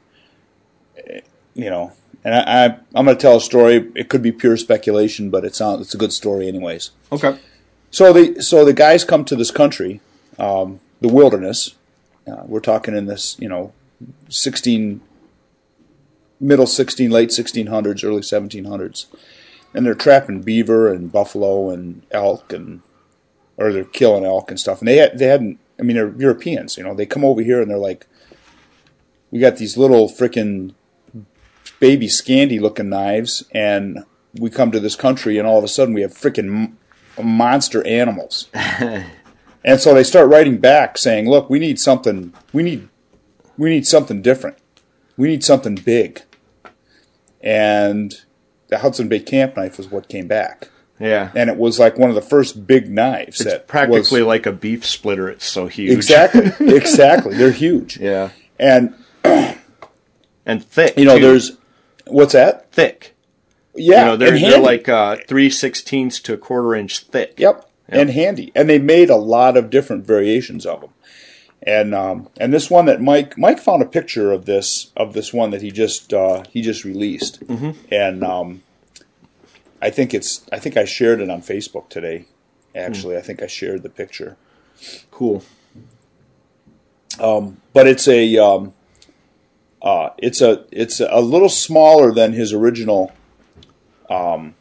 you know, and I, I I'm going to tell a story. It could be pure speculation, but it's not. It's a good story, anyways. Okay. So the so the guys come to this country, um, the wilderness. Uh, we're talking in this, you know, sixteen, middle sixteen, late sixteen hundreds, early seventeen hundreds, and they're trapping beaver and buffalo and elk and, or they're killing elk and stuff. And they had, they hadn't. I mean, they're Europeans. You know, they come over here and they're like, we got these little freaking baby Scandi looking knives, and we come to this country, and all of a sudden we have freaking monster animals. and so they start writing back saying, "Look, we need something. We need we need something different. We need something big." And the Hudson Bay camp knife was what came back, Yeah. and it was like one of the first big knives. It's that practically was, like a beef splitter. It's so huge. exactly exactly. They're huge, Yeah. and And thick. you know too. there's what's that? thick. Yeah, You know, they're, they're like uh, three sixteenths to a quarter inch thick. Yep, and handy, and they made a lot of different variations of them. And um, and this one that Mike Mike found a picture of this of this one that he just uh, he just released, and um, I think it's. I think I shared it on Facebook today. Actually, I think I shared the picture. Cool. Um, But it's a. Um, uh, it's a. It's a little smaller than his original. Um,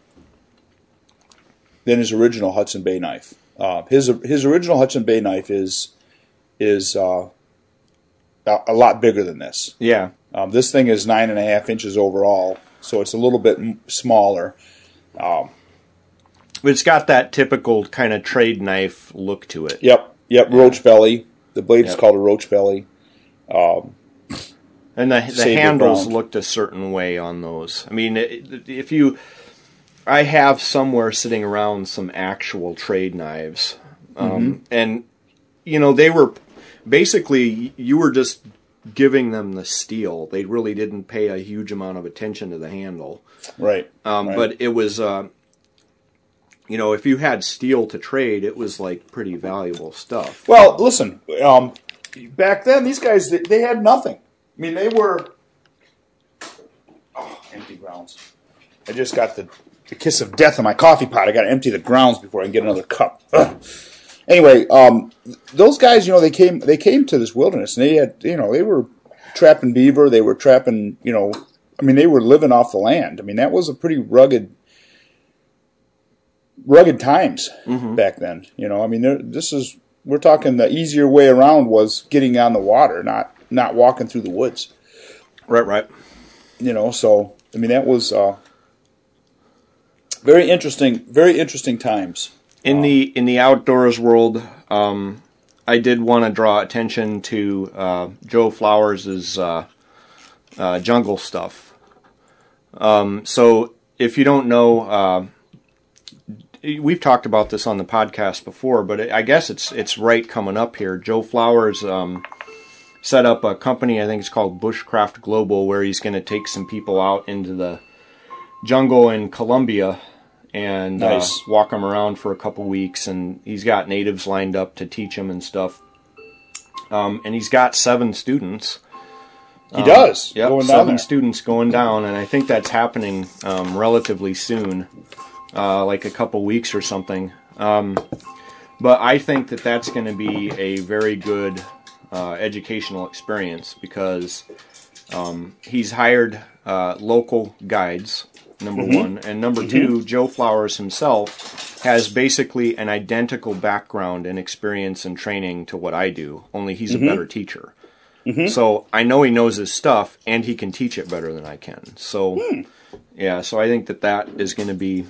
than his original Hudson Bay knife. Uh, his his original Hudson Bay knife is is uh, a, a lot bigger than this. Yeah. Um, this thing is nine and a half inches overall, so it's a little bit m- smaller. But it's got that typical kind of trade knife look to it. Yep, yep, roach belly. The blade's Yep. called a roach belly. And the, the handles looked a certain way on those. I mean, if you, I have somewhere sitting around some actual trade knives, um, Mm-hmm. and you know they were basically you were just giving them the steel. They really didn't pay a huge amount of attention to the handle, Right. um, right. but it was. Uh, you know, if you had steel to trade, it was like pretty valuable stuff. Well, listen. Um, back then, these guys they, they had nothing. I mean, they were oh, empty grounds. I just got the, the kiss of death in my coffee pot. I got to empty the grounds before I can get another cup. Ugh. Anyway, um, those guys, you know, they came they came to this wilderness and they had, you know, they were trapping beaver. They were trapping, you know, I mean, they were living off the land. I mean, that was a pretty rugged rugged times back then. You know, I mean, there, this is we're talking the easier way around was getting on the water, not not walking through the woods. Right, right. You know, so I mean that was uh, very interesting, very interesting times. in the in the outdoors world, um, I did want to draw attention to uh, Joe Flowers' uh, uh, jungle stuff. Um, so, if you don't know, uh, we've talked about this on the podcast before, but I guess it's it's right coming up here. Joe Flowers um, set up a company, I think it's called Bushcraft Global, where he's going to take some people out into the jungle in Colombia and Nice. uh, walk them around for a couple weeks. And he's got natives lined up to teach him and stuff. Um, and he's got seven students. He does Yep, going down seven there. students going down, and I think that's happening um, relatively soon, uh, like a couple weeks or something. Um, but I think that that's going to be a very good uh, educational experience because um, he's hired uh, local guides. Number Mm-hmm. one, and number two, Joe Flowers himself has basically an identical background and experience and training to what I do. Only he's Mm-hmm. a better teacher. So I know he knows his stuff, and he can teach it better than I can. So, Hmm. yeah, so I think that that is going to be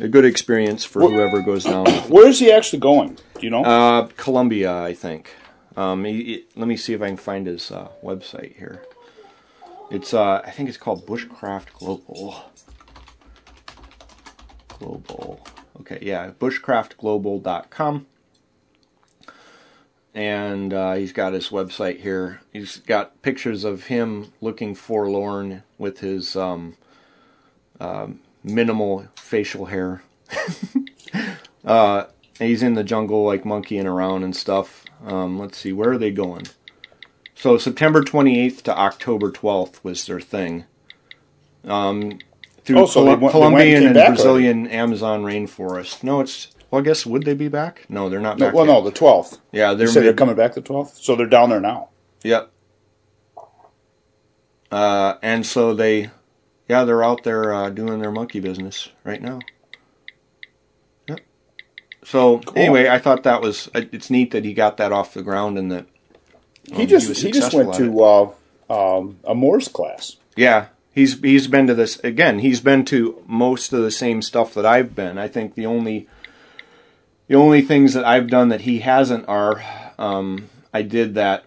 a good experience for whoever goes down. Where is he actually going? Do you know? Uh, Colombia, I think. Um, he, let me see if I can find his uh, website here. It's uh, I think it's called Bushcraft Global. Global. Okay, yeah, bushcraftglobal.com. And uh, he's got his website here. He's got pictures of him looking forlorn with his um, um, minimal facial hair. uh, he's in the jungle, like monkeying around and stuff. Um, let's see, where are they going? So September 28th to October 12th was their thing. Um, through Oh, so Col- went- they went and Colombian and Brazilian Amazon rainforest. No, it's. Well, I guess would they be back? No, they're not no, back. well, yet. no, the twelfth. Yeah, They they're they're coming back the twelfth, so they're down there now. Yep. Uh, and so they, yeah, they're out there uh, doing their monkey business right now. So Cool. anyway, I thought that was it's neat that he got that off the ground and that He um, just was he, just went to uh, um, a Mors class. Yeah, he's he's been to this again. He's been to most of the same stuff that I've been. I think the only the only things that I've done that he hasn't are um, I did that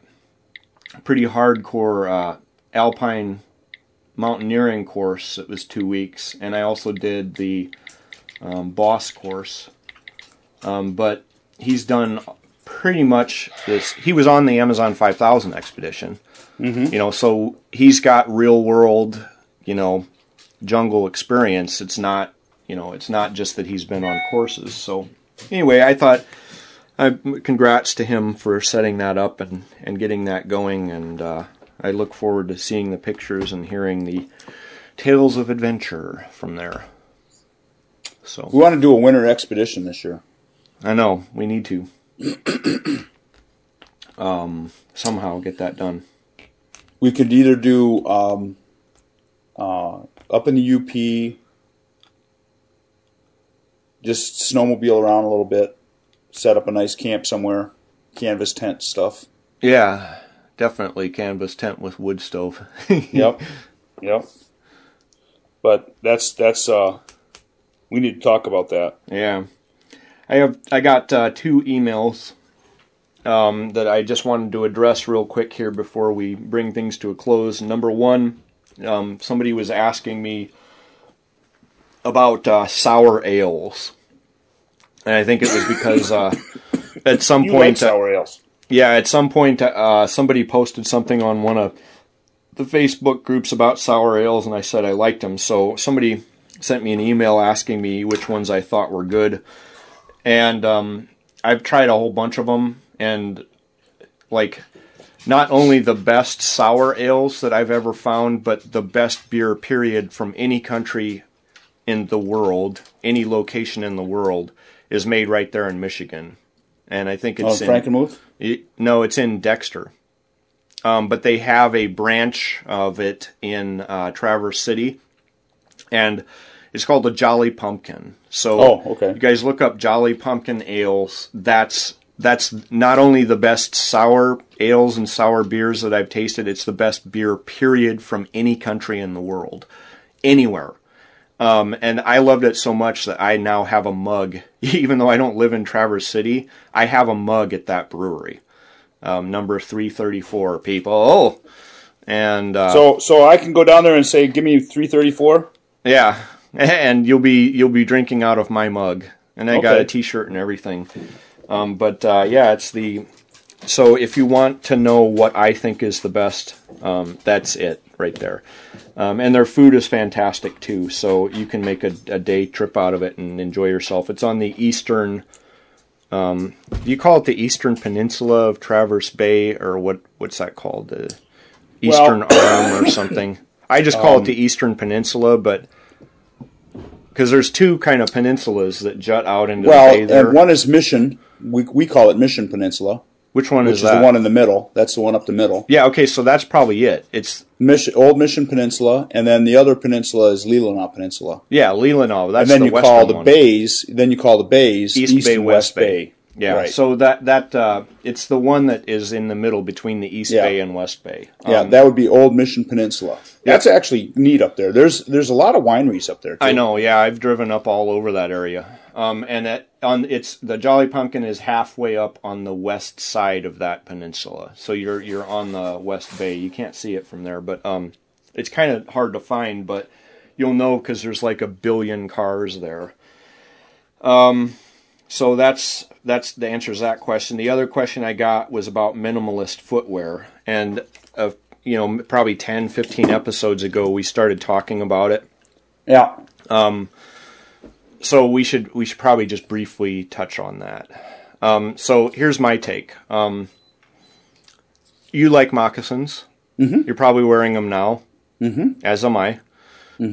pretty hardcore uh, alpine mountaineering course. It was two weeks, and I also did the um, BOSS course. Um, but he's done pretty much this. He was on the Amazon 5000 expedition. You know, so he's got real world, you know, jungle experience. It's not, you know, it's not just that he's been on courses. So anyway, I thought, uh, congrats to him for setting that up and and getting that going. And uh, I look forward to seeing the pictures and hearing the tales of adventure from there. So We want to do a winter expedition this year. I know we need to um, somehow get that done. We could either do um, uh, up in the UP, just snowmobile around a little bit, set up a nice camp somewhere, canvas tent stuff. Yeah, definitely canvas tent with wood stove. Yep, yep. But that's that's uh, we need to talk about that. Yeah, I have. I got uh, two emails um, that I just wanted to address real quick here before we bring things to a close. Number one, um, somebody was asking me about uh, sour ales, and I think it was because uh, at some You like point, uh, sour ales? yeah, at some point, uh, somebody posted something on one of the Facebook groups about sour ales, and I said I liked them. So somebody sent me an email asking me which ones I thought were good, and um, I've tried a whole bunch of them, and like not only the best sour ales that I've ever found, but the best beer period from any country in the world, any location in the world, is made right there in Michigan. And I think Oh, it's in, Frankenmuth. it- no, it's in Dexter. Um, but they have a branch of it in uh, Traverse City, and it's called the Jolly Pumpkin. So, Oh, okay. you guys look up Jolly Pumpkin ales. That's that's not only the best sour ales and sour beers that I've tasted. It's the best beer period from any country in the world, anywhere. Um, and I loved it so much that I now have a mug, even though I don't live in Traverse City. I have a mug at that brewery, um, number three thirty four. People, Oh. and uh, So so I can go down there and say, give me three thirty four. yeah, and you'll be you'll be drinking out of my mug, and I got a T-shirt and everything. Um, but uh, yeah, it's the so if you want to know what I think is the best, um, that's it right there. Um, and their food is fantastic too, so you can make a, a day trip out of it and enjoy yourself. It's on the eastern. Um, you call it the eastern peninsula of Traverse Bay, or what? What's that called? The eastern arm or something. I just call it the eastern peninsula, but because there's two kind of peninsulas that jut out into the bay Well, there. and one is Mission. We we call it Mission Peninsula, Which one is which is is the one in the middle. That's the one up the middle. yeah, okay, so that's probably it. It's Mission, Old Mission Peninsula, and then the other peninsula is Leelanau Peninsula. yeah, Leelanau. That's And then the you call the one. bays. Then you call the bays East, Bay, and West Bay. Yeah, Right. so that that uh, it's the one that is in the middle between the East Yeah. Bay and West Bay. yeah, Um, that would be Old Mission Peninsula. That's actually neat up there. There's there's a lot of wineries up there. Too. I know. Yeah, I've driven up all over that area. Um, and it, on it's the Jolly Pumpkin is halfway up on the west side of that peninsula. So you're you're on the West Bay. You can't see it from there, but um, it's kind of hard to find. But you'll know because there's like a billion cars there. Um, so that's that's the answer to that question. The other question I got was about minimalist footwear, and uh, you know probably 10, 15 episodes ago we started talking about it Yeah. Um, so we should we should probably just briefly touch on that. Um, so here's my take. Um, you like moccasins. Mm-hmm. You're probably wearing them now, mm-hmm. as am I.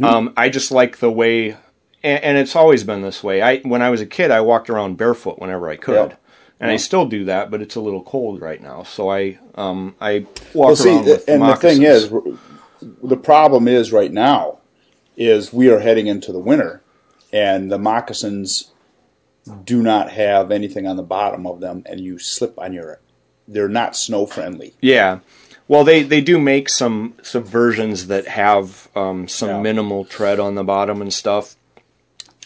Um, I just like the way, and, and it's always been this way. I when I was a kid, I walked around barefoot whenever I could, and I still do that. But it's a little cold right now, so I um, I walk Well, see, around with and the thing is, the problem is right now is we are heading into the winter, and the moccasins do not have anything on the bottom of them, and you slip on your. They're not snow friendly. Yeah. Well, they, they do make some some versions that have um, some Yeah. minimal tread on the bottom and stuff.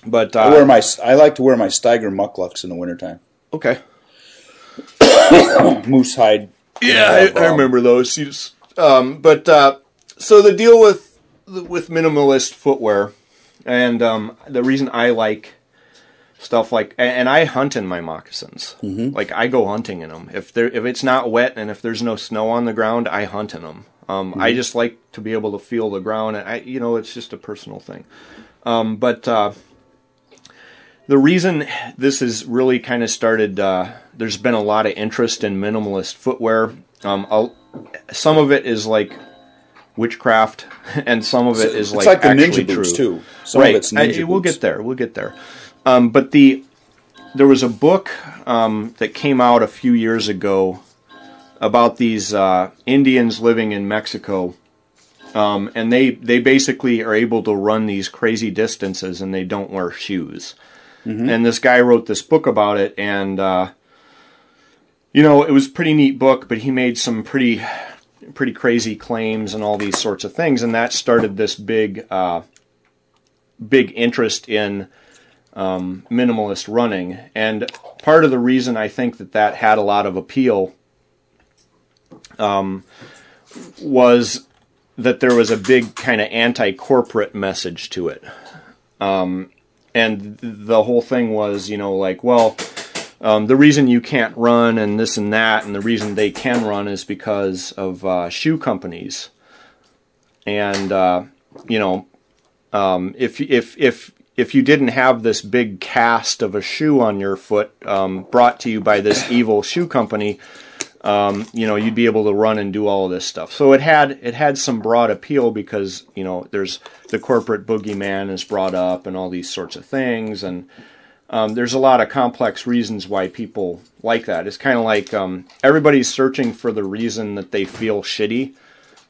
But I wear uh, my. I like to wear my Steger mukluks in the wintertime. okay, Moose hide. yeah, I, I remember those. Just- Um, but uh, so the deal with with minimalist footwear, and um, the reason I like stuff like, and, and I hunt in my moccasins. Mm-hmm. Like I go hunting in them. If there if it's not wet and if there's no snow on the ground, I hunt in them. Um, Mm-hmm. I just like to be able to feel the ground. And I, you know, it's just a personal thing. Um, but uh, the reason this has really kind of started, uh, there's been a lot of interest in minimalist footwear. Um, some of it is like witchcraft, and some of it is like, like the actually ninja boots true. too. Some right. of it's ninja I- we'll get there. We'll get there. Um, but the there was a book um, that came out a few years ago about these uh, Indians living in Mexico, um, and they they basically are able to run these crazy distances, and they don't wear shoes. And this guy wrote this book about it, and uh, you know it was pretty neat book, but he made some pretty pretty crazy claims and all these sorts of things, and that started this big uh, big interest in um, minimalist running. And part of the reason I think that that had a lot of appeal um, was that there was a big kind of anti-corporate message to it. Um, and the whole thing was, you know, like, well, um, the reason you can't run and this and that, and the reason they can run is because of uh, shoe companies. And uh, you know, um, if if if if you didn't have this big cast of a shoe on your foot um, brought to you by this evil shoe company, um, you know, you'd be able to run and do all of this stuff. So it had it had some broad appeal because you know there's the corporate boogeyman is brought up and all these sorts of things, and um, there's a lot of complex reasons why people like that. It's kind of like um, everybody's searching for the reason that they feel shitty,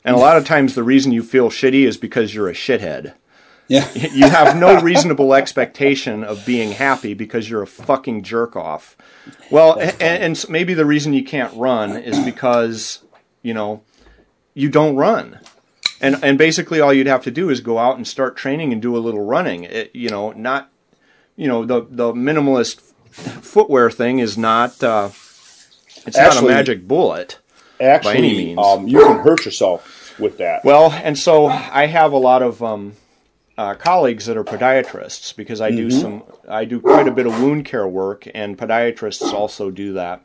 and a lot of times the reason you feel shitty is because you're a shithead. Yeah. You have no reasonable expectation of being happy because you're a fucking jerk off. Well, and, and maybe the reason you can't run is because, you know, you don't run. And and basically all you'd have to do is go out and start training and do a little running. It, you know, not you know, the the minimalist footwear thing is not uh it's not a magic bullet. Actually, by any means. Um, you can hurt yourself with that. Well, and so I have a lot of um, uh, colleagues that are podiatrists because I do some, I do quite a bit of wound care work, and podiatrists also do that.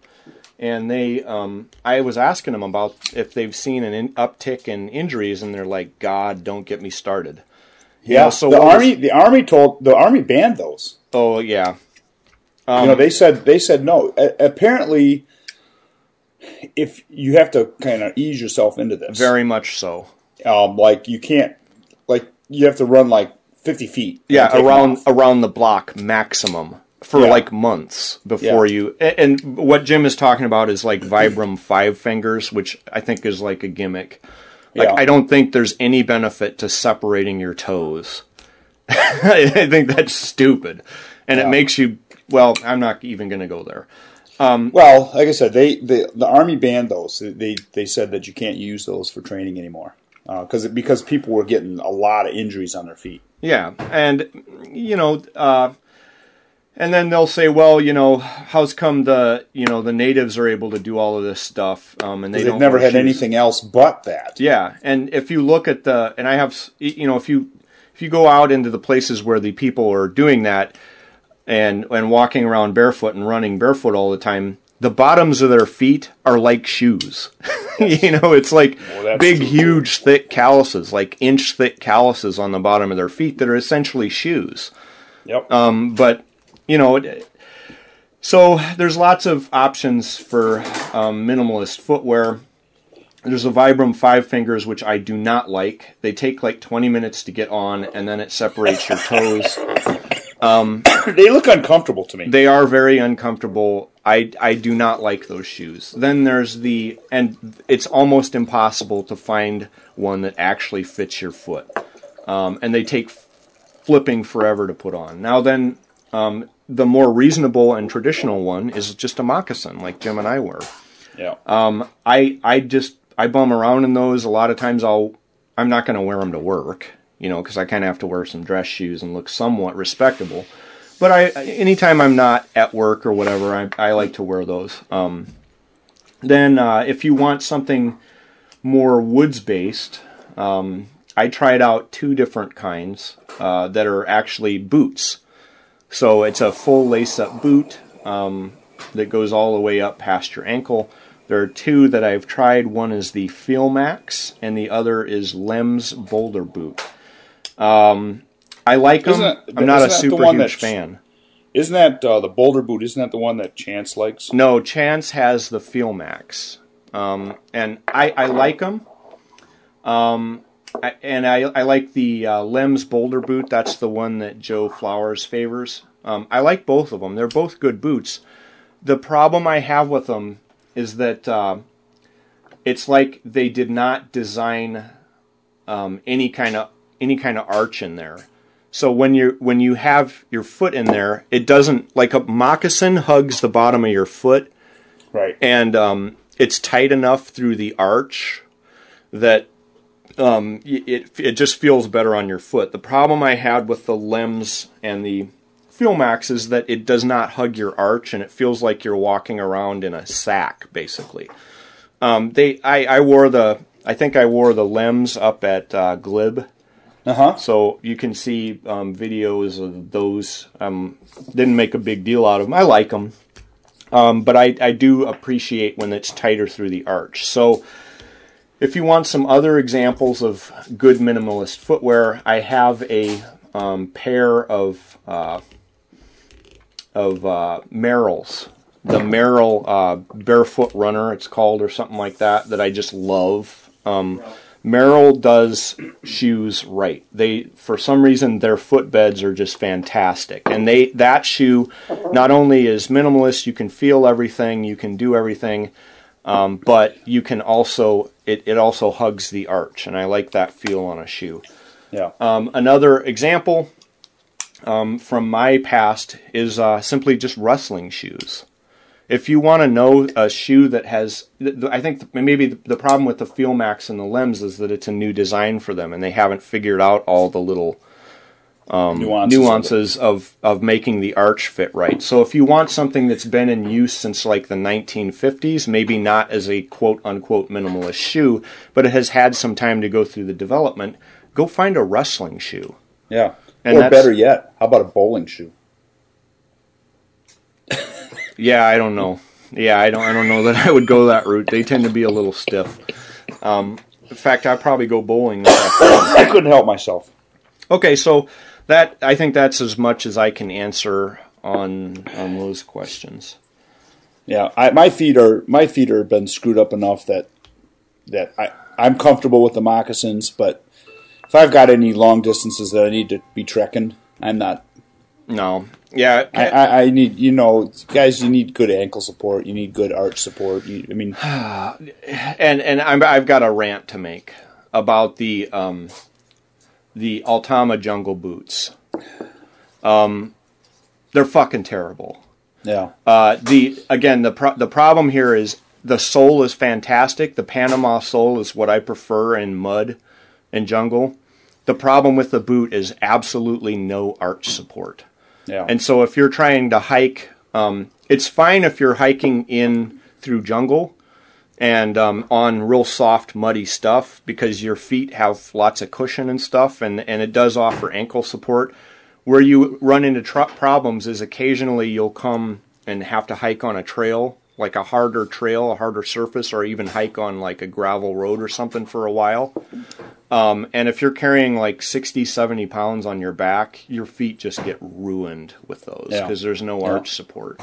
And they, um, I was asking them about if they've seen an in- uptick in injuries, and they're like, "God, don't get me started." yeah. know, so the what was- army, the army told the army banned those. Oh yeah, you Um, know, they said they said no. A- apparently, if you have to kind of ease yourself into this, very much so. um, like you can't, you have to run like fifty feet. Yeah, around around the block maximum for Yeah. like months before Yeah. you. And what Jim is talking about is like Vibram five fingers, which I think is like a gimmick. Like Yeah. I don't think there's any benefit to separating your toes. I think that's stupid, and it makes you. Well, I'm not even going to go there. Um, well, like I said, they, they the army banned those. They they said that you can't use those for training anymore because because people were getting a lot of injuries on their feet. Yeah, and you know, uh, and then they'll say, well, you know, how's come the you know the natives are able to do all of this stuff, um, and they They've never had shoes. anything else but that. Yeah, and if you look at the, and I have, you know, if you if you go out into the places where the people are doing that, and and walking around barefoot and running barefoot all the time, the bottoms of their feet are like shoes. you know, it's like Well, big, huge, thick calluses, like inch thick calluses on the bottom of their feet that are essentially shoes. Yep. Um, but you know, it- so there's lots of options for um, minimalist footwear. There's a Vibram Five Fingers, which I do not like. They take like 20 minutes to get on, and then it separates your toes. they look uncomfortable to me. They are very uncomfortable. I, I do not like those shoes. Then there's the, and it's almost impossible to find one that actually fits your foot. Um, and they take flipping forever to put on. Now then, um, the more reasonable and traditional one is just a moccasin, like Jim and I wear. yeah. Um, I I just I bum around in those. A lot of times I'll I'm not going to wear them to work, you know, because I kind of have to wear some dress shoes and look somewhat respectable. But I anytime I'm not at work or whatever, I I like to wear those. Um, then uh, if you want something more woods based, um, I tried out two different kinds uh, that are actually boots. So it's a full lace up boot um, that goes all the way up past your ankle. There are two that I've tried. One is the Feelmax, and the other is Lems Boulder Boot. Um, I like them. That- I'm not a isn't that the super huge fan. Isn't that uh, the Boulder boot? Isn't that the one that Chance likes? No, Chance has the Feelmax, um, and I, I like them. Um, I, and I, I like the uh, Lems Boulder boot. That's the one that Joe Flowers favors. Um, I like both of them. They're both good boots. The problem I have with them is that uh, it's like they did not design um, any kind of any kind of arch in there. So when you when you have your foot in there, it doesn't like a moccasin hugs the bottom of your foot, Right. and um, it's tight enough through the arch that um, it it just feels better on your foot. The problem I had with the Lems and the Max is that it does not hug your arch, and it feels like you're walking around in a sack, basically. Um, they I, I wore the I think I wore the Lems up at uh, Glib. Uh huh. So you can see um, videos of those. Um, didn't make a big deal out of them. I like them, um, but I, I do appreciate when it's tighter through the arch. So if you want some other examples of good minimalist footwear, I have a um, pair of uh, of uh, Merrells. The Merrell uh, Barefoot Runner, it's called, or something like that, that I just love. Um, Merrell does shoes right. They, for some reason, their footbeds are just fantastic, and they that shoe not only is minimalist, you can feel everything, you can do everything, um, but you can also it, it also hugs the arch, and I like that feel on a shoe. Yeah. Um, another example um, from my past is uh, simply just wrestling shoes. If you want to know a shoe that has, I think maybe the, problem with the Feelmax and the Lems is that it's a new design for them, and they haven't figured out all the little um, nuances. nuances of, of making the arch fit right. So if you want something that's been in use since like the 1950s, maybe not as a quote unquote minimalist shoe, but it has had some time to go through the development, go find a wrestling shoe. Yeah. And or better yet, how about a bowling shoe? Yeah, I don't know. Yeah, I don't. I don't know that I would go that route. They tend to be a little stiff. Um, in fact, I'd probably go bowling. I couldn't help myself. okay, so that I think that's as much as I can answer on on those questions. Yeah, I, my feet are my feet are been screwed up enough that that I I'm comfortable with the moccasins, but if I've got any long distances that I need to be trekking, I'm not. No, yeah, I, I, I need you know guys, you need good ankle support, you need good arch support. You, I mean, and and I'm, I've got a rant to make about the um, the Altama jungle boots. Um, they're fucking terrible. yeah, Uh, the again the pro- the problem here is the sole is fantastic. The Panama sole is what I prefer in mud and jungle. The problem with the boot is absolutely no arch support. Yeah, And so if you're trying to hike, um, it's fine if you're hiking in through jungle and um, on real soft, muddy stuff because your feet have lots of cushion and stuff, and, and it does offer ankle support. Where you run into tr- problems is occasionally you'll come and have to hike on a trail, like a harder trail, a harder surface, or even hike on like a gravel road or something for a while. Um, and if you're carrying like 60, 70 pounds on your back, your feet just get ruined with those Yeah. because there's no Yeah. arch support.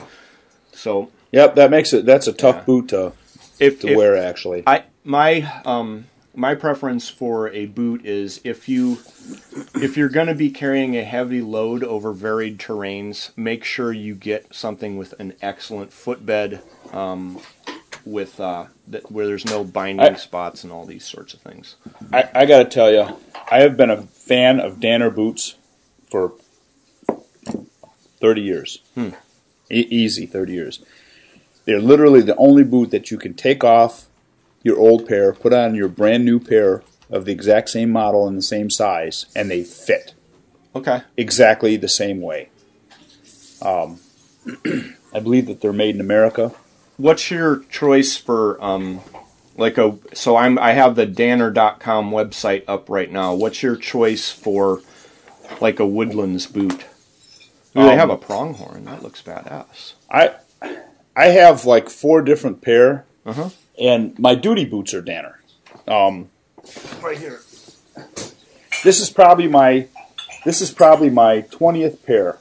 So yep. That makes it that's a tough Yeah. boot to if, to if- wear actually. I my um my preference for a boot is if you if you're going to be carrying a heavy load over varied terrains, make sure you get something with an excellent footbed um, with uh, that, where there's no binding I- spots and all these sorts of things. I, I got to tell you, I have been a fan of Danner boots for 30 years. Hmm. E- easy, 30 years. They're literally the only boot that you can take off your old pair, put on your brand new pair of the exact same model and the same size, and they fit Okay. exactly the same way. Um, I believe that they're made in America. What's your choice for um like a so I'm I have the danner.com website up right now. What's your choice for like a woodlands boot? Ooh, they Um, have a pronghorn. That looks badass. I I have like four different pair, Uh-huh. and my duty boots are Danner. Um, right here. This is probably my this is probably my twentieth pair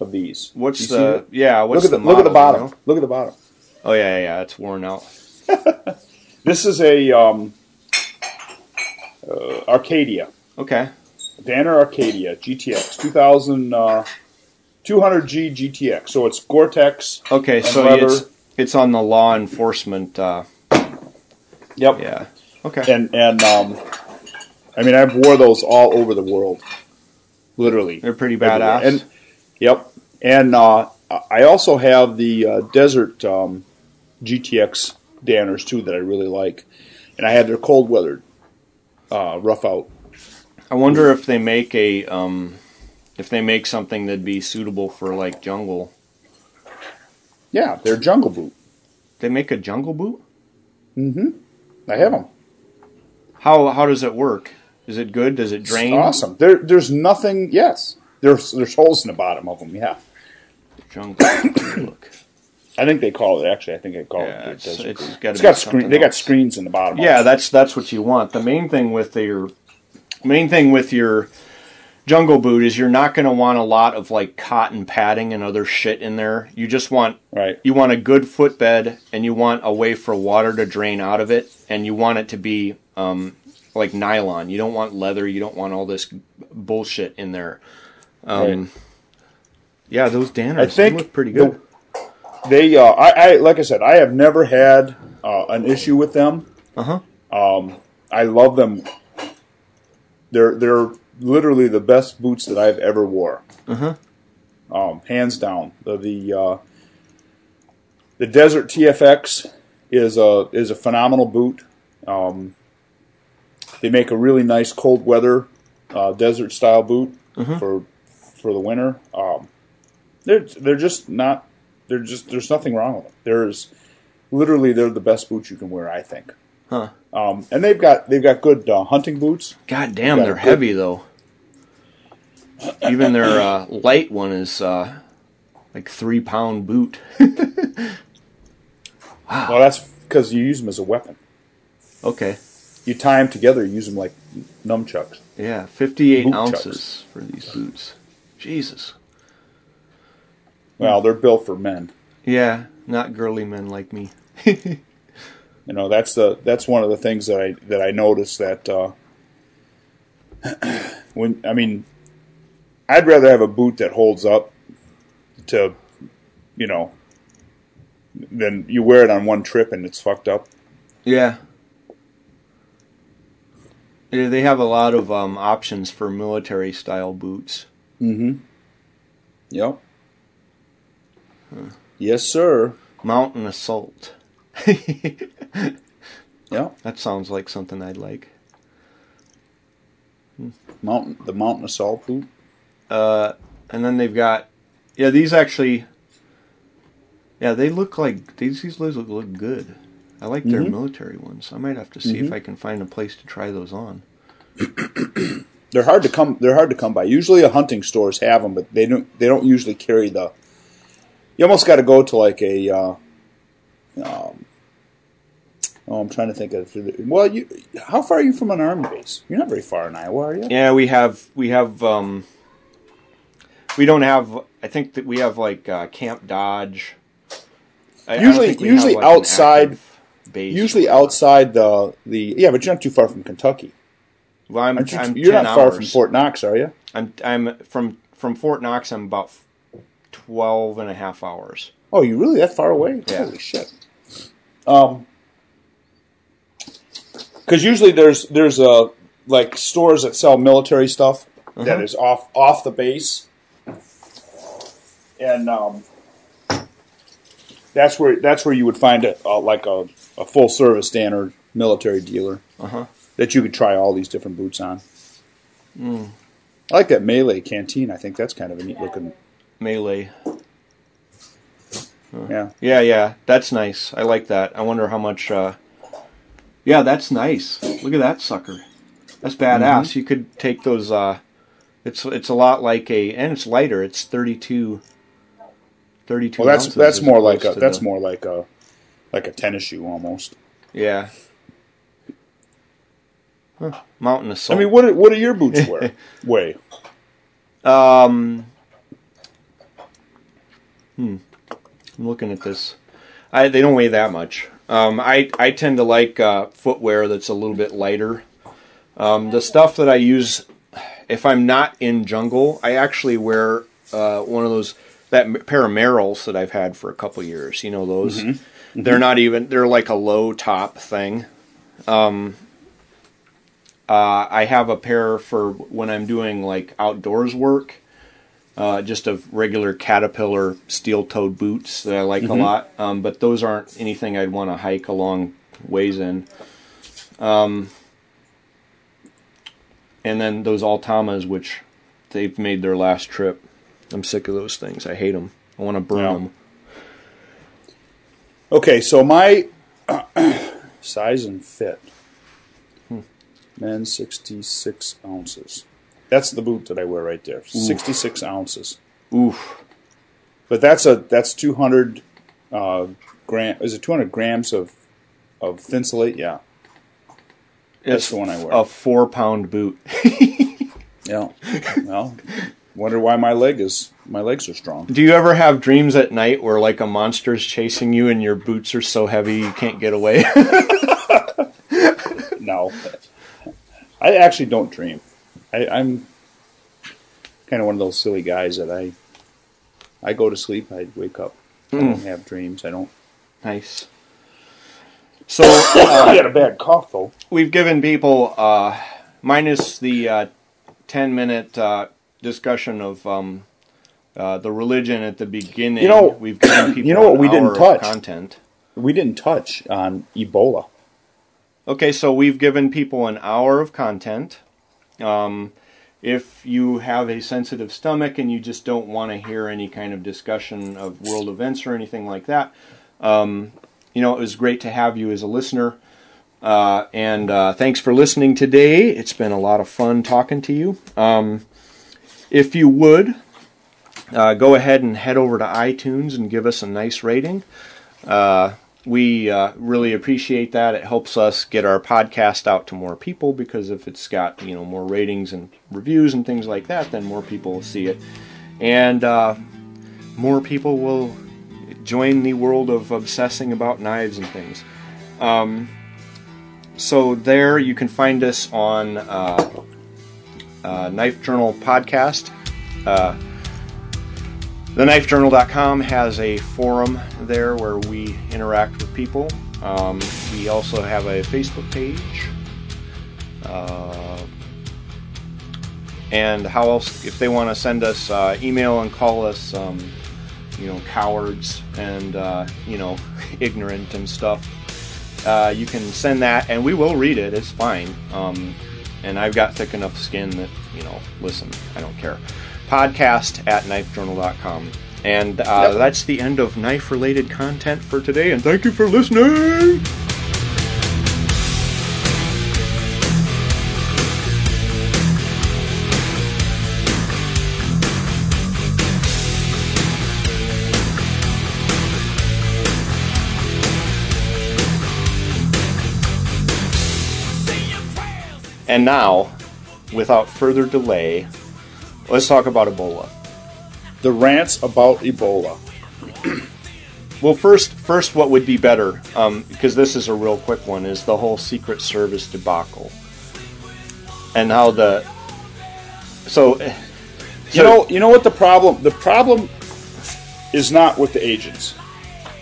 of these. What's You the yeah? What's look at the, look at the bottom. you know? Look at the bottom. Oh yeah, yeah, yeah. It's worn out. This is a um, uh, Arcadia. Okay. Danner Arcadia GTX 2000 uh, 200G GTX. So it's Gore-Tex. Okay, so leather. it's it's on the law enforcement. Uh, Yep. yeah. Okay. And and um, I mean I've wore those all over the world, literally. They're pretty everywhere. badass. And yep. And uh, I also have the uh, Desert um, GTX Danners too that I really like, and I had their cold weathered uh, rough out. I wonder if they make a um, if they make something that'd be suitable for like jungle. Yeah, they're jungle boot. They make a jungle boot. Mm-hmm. I have them. How how does it work? Is it good? Does it drain? Awesome. There, there's nothing. Yes, there's there's holes in the bottom of them. Yeah, Jungle. Look. I think they call it. Actually, I think they call Yeah, it. it's- Desert it's gotta got screen. They got screens in the bottom. Yeah, it. that's that's what you want. The main thing with your main thing with your jungle boot is you're not going to want a lot of like cotton padding and other shit in there. You just want right. you want a good footbed and you want a way for water to drain out of it and you want it to be um, like nylon. You don't want leather. You don't want all this bullshit in there. Um, Right. Yeah, those Danners I think look pretty the- good. They, uh, I, I, like I said, I have never had uh, an issue with them. Uh huh. Um, I love them. They're they're literally the best boots that I've ever wore. Uh huh. um, hands down. The the, uh, the Desert TFX is a is a phenomenal boot. Um, they make a really nice cold weather uh, desert style boot for for the winter. Um, they're they're just not. They're just there's nothing wrong with them. There's literally they're the best boots you can wear. I think. Huh. Um, and they've got they've got good uh, hunting boots. God damn, they're good- heavy though. Even their uh, light one is uh, like three pound boot. Well, that's because you use them as a weapon. Okay. You tie them together, you use them like nunchucks. Yeah, 58 Boot ounces for these boots. Jesus. Well, they're built for men. Yeah, not girly men like me. You know, that's the that's one of the things that I that I noticed that uh, when I mean, I'd rather have a boot that holds up to, you know, than you wear it on one trip and it's fucked up. Yeah. Yeah, they have a lot of um, options for military style boots. Mm-hmm. Yep. Yes, sir. Mountain Assault. yeah, That sounds like something I'd like. Mountain the mountain assault boot. Uh, and then they've got, yeah, these actually, yeah, they look like these. These look, look good. I like their Mhm. military ones. I might have to see if Mhm. I can find a place to try those on. They're hard to come. They're hard to come by. Usually, a hunting stores have them, but they don't. They don't usually carry the. You almost got to go to like a. Uh, um, oh, I'm trying to think of. Well, you. How far are you from an army base? You're not very far in Iowa, are you? Yeah, we have we have um, we don't have. I think that we have like uh, Camp Dodge. I- Usually- usually like, outside- Usually outside the the. Yeah, but you're not too far from Kentucky. Well, I'm, you, I'm you're 10 not far from Fort Knox, are you? I'm I'm from from Fort Knox. I'm about 12 and a half hours. Oh, you really that far away? Yeah. Holy shit. Um, because usually there's there's uh like stores that sell military stuff that Mhm. is off off the base, and um, that's where that's where you would find a, uh like a, a full service standard military dealer Uh huh. that you could try all these different boots on. Mm. I like that melee canteen. I think that's kind of a neat looking. Melee. Yeah. Yeah, yeah, that's nice. I like that. I wonder how much. Uh... Yeah, that's nice. Look at that sucker. That's badass. Mm-hmm. You could take those. Uh... It's it's a lot like a, and it's lighter. It's 32. 32 Well, that's that's more like a that's the- more like a like a tennis shoe almost. Yeah. Huh. Mountain I mean, what what do your boots wear? weigh? Um, hmm. I'm looking at this. I they don't weigh that much. Um, I I tend to like uh, footwear that's a little bit lighter. Um, the stuff that I use, if I'm not in jungle, I actually wear uh, one of those that pair of Merrells that I've had for a couple years. You know those. They're not even. They're like a low top thing. Um, uh, I have a pair for when I'm doing like outdoors work. Uh, just of regular Caterpillar steel-toed boots that I like a lot, um, but those aren't anything I'd want to hike a long ways in. Um, and then those Altamas, which they've made their last trip. I'm sick of those things. I hate them. I want to burn Yeah. them. Okay, so my size and fit. Men 66 ounces. That's the boot that I wear right there. 66 ounces. Oof. But that's a that's 200 uh, gram. Is it 200 grams of of thinsulate? Yeah, It's the one I wear. A four-pound boot. yeah. well, wonder why my leg is my legs are strong. Do you ever have dreams at night where like a monster is chasing you and your boots are so heavy you can't get away? No, I actually don't dream. I, I'm kind of one of those silly guys that I I go to sleep, I wake up. I don't have dreams. I don't. nice. So uh, I had a bad cough though. we've given people uh, minus the uh, 10 minute uh, discussion of um, uh, the religion at the beginning. You know- we've given people you know what an we didn't hour of touch? content. We didn't touch on Ebola. Okay, so we've given people an hour of content. Um, if you have a sensitive stomach and you just don't want to hear any kind of discussion of world events or anything like that, um, you know, it was great to have you as a listener. Uh, and uh, thanks for listening today. It's been a lot of fun talking to you. Um, if you would, uh, go ahead and head over to iTunes and give us a nice rating. Uh, we uh, really appreciate that. It helps us get our podcast out to more people because if it's got you know more ratings and reviews and things like that, then more people will see it, and uh, more people will join the world of obsessing about knives and things. Um, so there, you can find us on uh, uh, Knife Journal podcast. TheKnifeJournal.com has a forum there where we interact with people. Um, we also have a Facebook page. Uh, and how else, if they want to send us uh, email and call us, um, you know, cowards and, uh, you know, ignorant and stuff, uh, you can send that and we will read it. It's fine. Um, and I've got thick enough skin that, you know, listen, I don't care podcast at knifejournal.com. And uh, Yep. that's the end of knife related content for today. And thank you for listening. And now, without further delay, let's talk about Ebola. The rants about Ebola. Well, first, first, what would be better? Um, because this is a real quick one. Is the whole Secret Service debacle, and how the so, eh, You know, you know what the problem? The problem is not with the agents.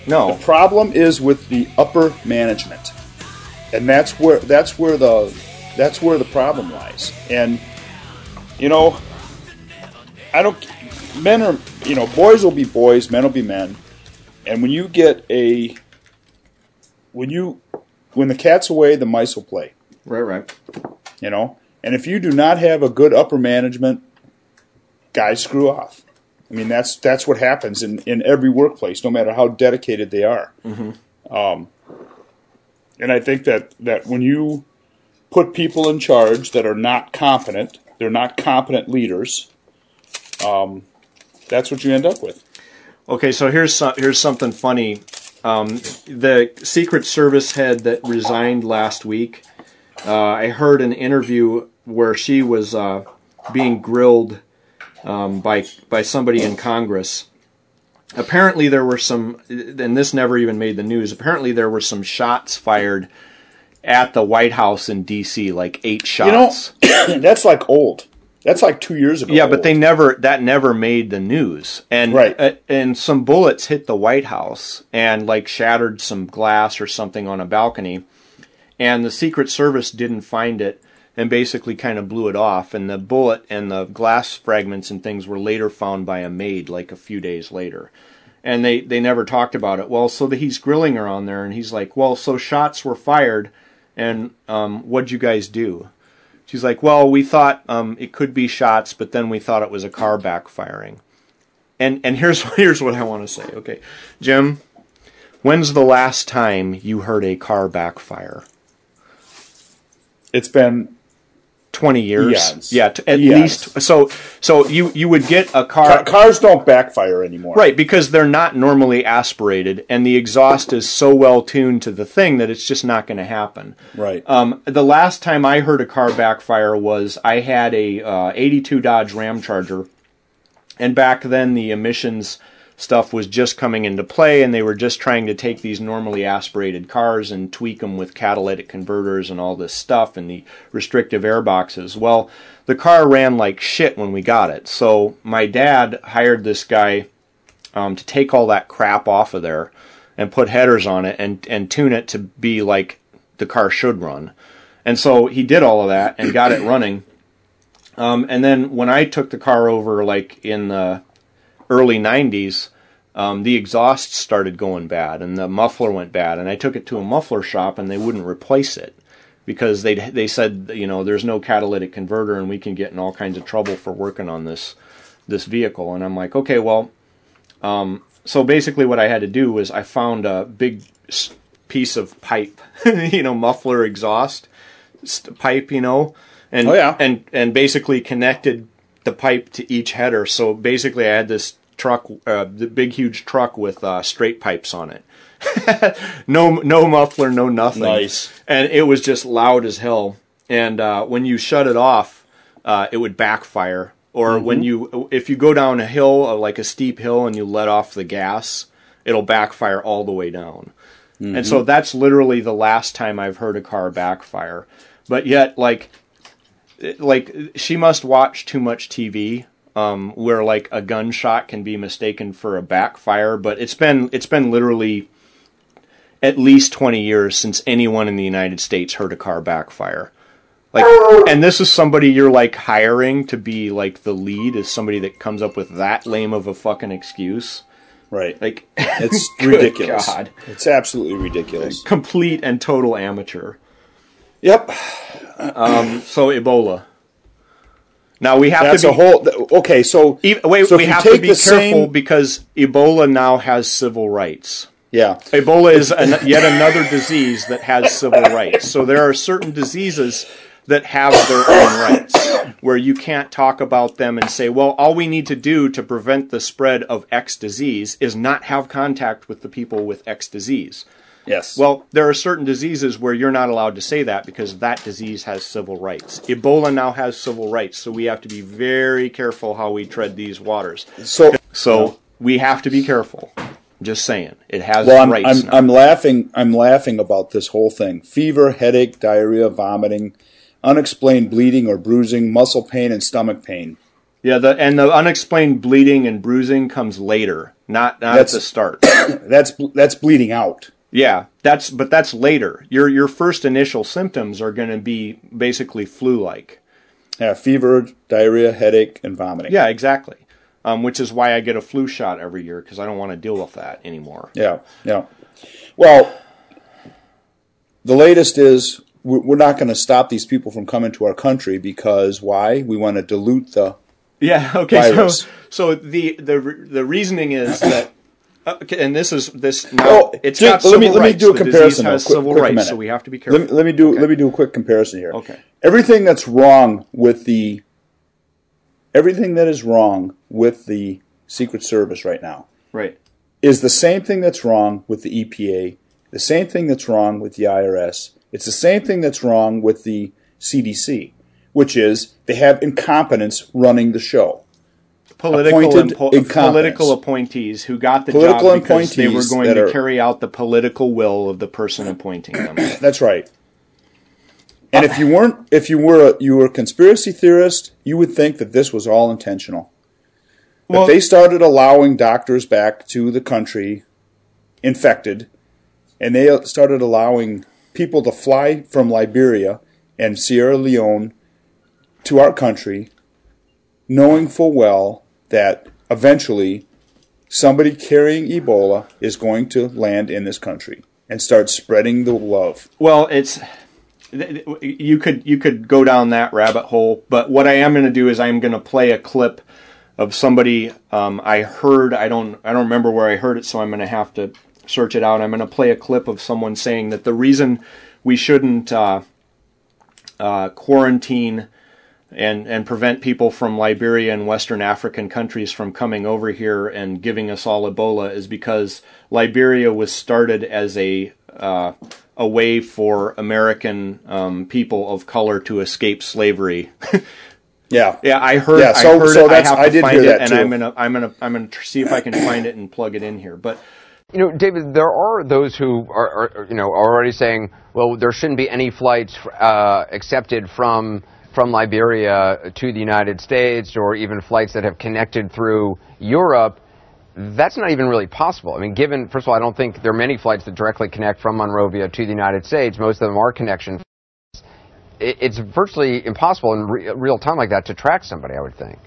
no, The problem is with the upper management, and that's where that's where the that's where the problem lies. And you know, I don't. Men are you know, boys will be boys, men will be men, and when you get a when you when the cat's away, the mice will play. right, right. You know, and if you do not have a good upper management, guys screw off. I mean, that's that's what happens in, in every workplace, no matter how dedicated they are. Um, and I think that that when you put people in charge that are not competent, they're not competent leaders. Um, that's what you end up with. Okay, so here's some, here's something funny. Um, the Secret Service head that resigned last week, uh, I heard an interview where she was uh, being grilled um, by by somebody in Congress. Apparently, there were some, and this never even made the news. Apparently, there were some shots fired at the White House in D.C. like eight You know, shots. that's like old. That's like two years ago. yeah, but old. they never that never made the news. And Right. uh, and some bullets hit the White House and like shattered some glass or something on a balcony. And the Secret Service didn't find it and basically kind of blew it off. And the bullet and the glass fragments and things were later found by a maid like a few days later. And they, they never talked about it. Well, so that he's grilling her on there and he's like, well, so shots were fired and um, what'd you guys do? She's like, well, we thought um, it could be shots, but then we thought it was a car backfiring. And and here's here's what I want to say. Okay, Jim, when's the last time you heard a car backfire? it's been Twenty years. Eons. Yeah, t- at Eons. least. So so you you would get a ca- cars don't backfire anymore. Right, because they're not normally aspirated, and the exhaust is so well tuned to the thing that it's just not going to happen. Right. Um, the last time I heard a car backfire was I had a uh, 82 Dodge Ramcharger, and back then the emissions stuff was just coming into play, and they were just trying to take these normally aspirated cars and tweak them with catalytic converters and all this stuff and the restrictive air boxes. Well, the car ran like shit when we got it, so my dad hired this guy um, to take all that crap off of there and put headers on it and and tune it to be like the car should run. And so he did all of that and got it running. Um, and then when I took the car over, like in the early 90s, um, the exhaust started going bad and the muffler went bad. And I took it to a muffler shop and they wouldn't replace it because they they said you know there's no catalytic converter and we can get in all kinds of trouble for working on this this vehicle. And I'm like, okay, well, um, so basically what I had to do was I found a big piece of pipe, you know, muffler exhaust pipe, you know, and Oh, yeah. and and basically connected the pipe to each header. So basically, I had this truck, uh, the big huge truck with uh, straight pipes on it. no no muffler, no nothing. Nice. And it was just loud as hell. And uh, when you shut it off, uh, it would backfire. Or Mm-hmm. when you, if you go down a hill, uh, like a steep hill, and you let off the gas, it'll backfire all the way down. And Mm-hmm. so that's literally the last time I've heard a car backfire. But yet, like, like she must watch too much TV, um, where like a gunshot can be mistaken for a backfire. But it's been it's been literally at least twenty years since anyone in the United States heard a car backfire. Like, and this is somebody you're like hiring to be like the lead is somebody that comes up with that lame of a fucking excuse. Right. Like, It's Good ridiculous. God. It's absolutely ridiculous. complete and total amateur. Yep. So Ebola. Now we have That's to a be whole. Okay, so e- wait. so we have to be careful same- because Ebola now has civil rights. yeah, Ebola is an, yet another disease that has civil rights. So there are certain diseases that have their own rights where you can't talk about them and say, well, all we need to do to prevent the spread of X disease is not have contact with the people with X disease. Yes. Well, there are certain diseases where you're not allowed to say that because that disease has civil rights. Ebola now has civil rights, so we have to be very careful how we tread these waters. so So we have to be careful. Just saying, it has well, I'm rights I'm. I'm laughing. I'm laughing about this whole thing: fever, headache, diarrhea, vomiting, unexplained bleeding or bruising, muscle pain, and stomach pain. yeah, the and the unexplained bleeding and bruising comes later, not not That's- at the start. That's that's bleeding out. Yeah, that's but that's later. Your your first initial symptoms are going to be basically flu-like. Yeah, fever, diarrhea, headache, and vomiting. Yeah, exactly. Um, which is why I get a flu shot every year because I don't want to deal with that anymore. Yeah, yeah. Well, the latest is we're we're not going to stop these people from coming to our country because why? We want to dilute the. Yeah. Okay. Virus. So so the the the reasoning is that. Okay, and this is this now. Oh, it's just- got let civil me- let me rights. do a The comparison, though. has Quick- civil quick rights, minute. so we have to be careful. Let me, let me do let me do a quick comparison here. Okay. Everything that's wrong with the everything that is wrong with the Secret Service right now right. is the same thing that's wrong with the EPA, the same thing that's wrong with the IRS. It's the same thing that's wrong with the CDC, which is they have incompetence running the show. Political Appointed impo- political appointees who got the Political job because they were going to are- carry out the political will of the person appointing them. That's right. And if you weren't, if you were, a, you were a conspiracy theorist, you would think that this was all intentional. Well- if they started allowing doctors back to the country infected, and they started allowing people to fly from Liberia and Sierra Leone to our country, knowing full well that eventually somebody carrying Ebola is going to land in this country and start spreading the love. Well, it's you could you could go down that rabbit hole, but what I am going to do is I'm going to play a clip of somebody um, I heard. I don't I don't remember where I heard it, so I'm going to have to search it out. I'm going to play a clip of someone saying that the reason we shouldn't uh, uh, quarantine and and prevent people from Liberia and Western African countries from coming over here and giving us all Ebola is because Liberia was started as a uh, a way for American um, people of color to escape slavery. Yeah. yeah, I heard. Yeah, so- I heard so it. I that's- have to I did find hear it, that and too. I'm gonna I'm gonna I'm gonna see if I can find it and plug it in here. But You know, David, there are those who are, are you know, already saying, well, there shouldn't be any flights uh, accepted from from Liberia to the United States, or even flights that have connected through Europe. That's not even really possible. I mean, given first of all, I don't think there are many flights that directly connect from Monrovia to the United States. Most of them are connection. It, it's virtually impossible in re- real time like that to track somebody. I would think.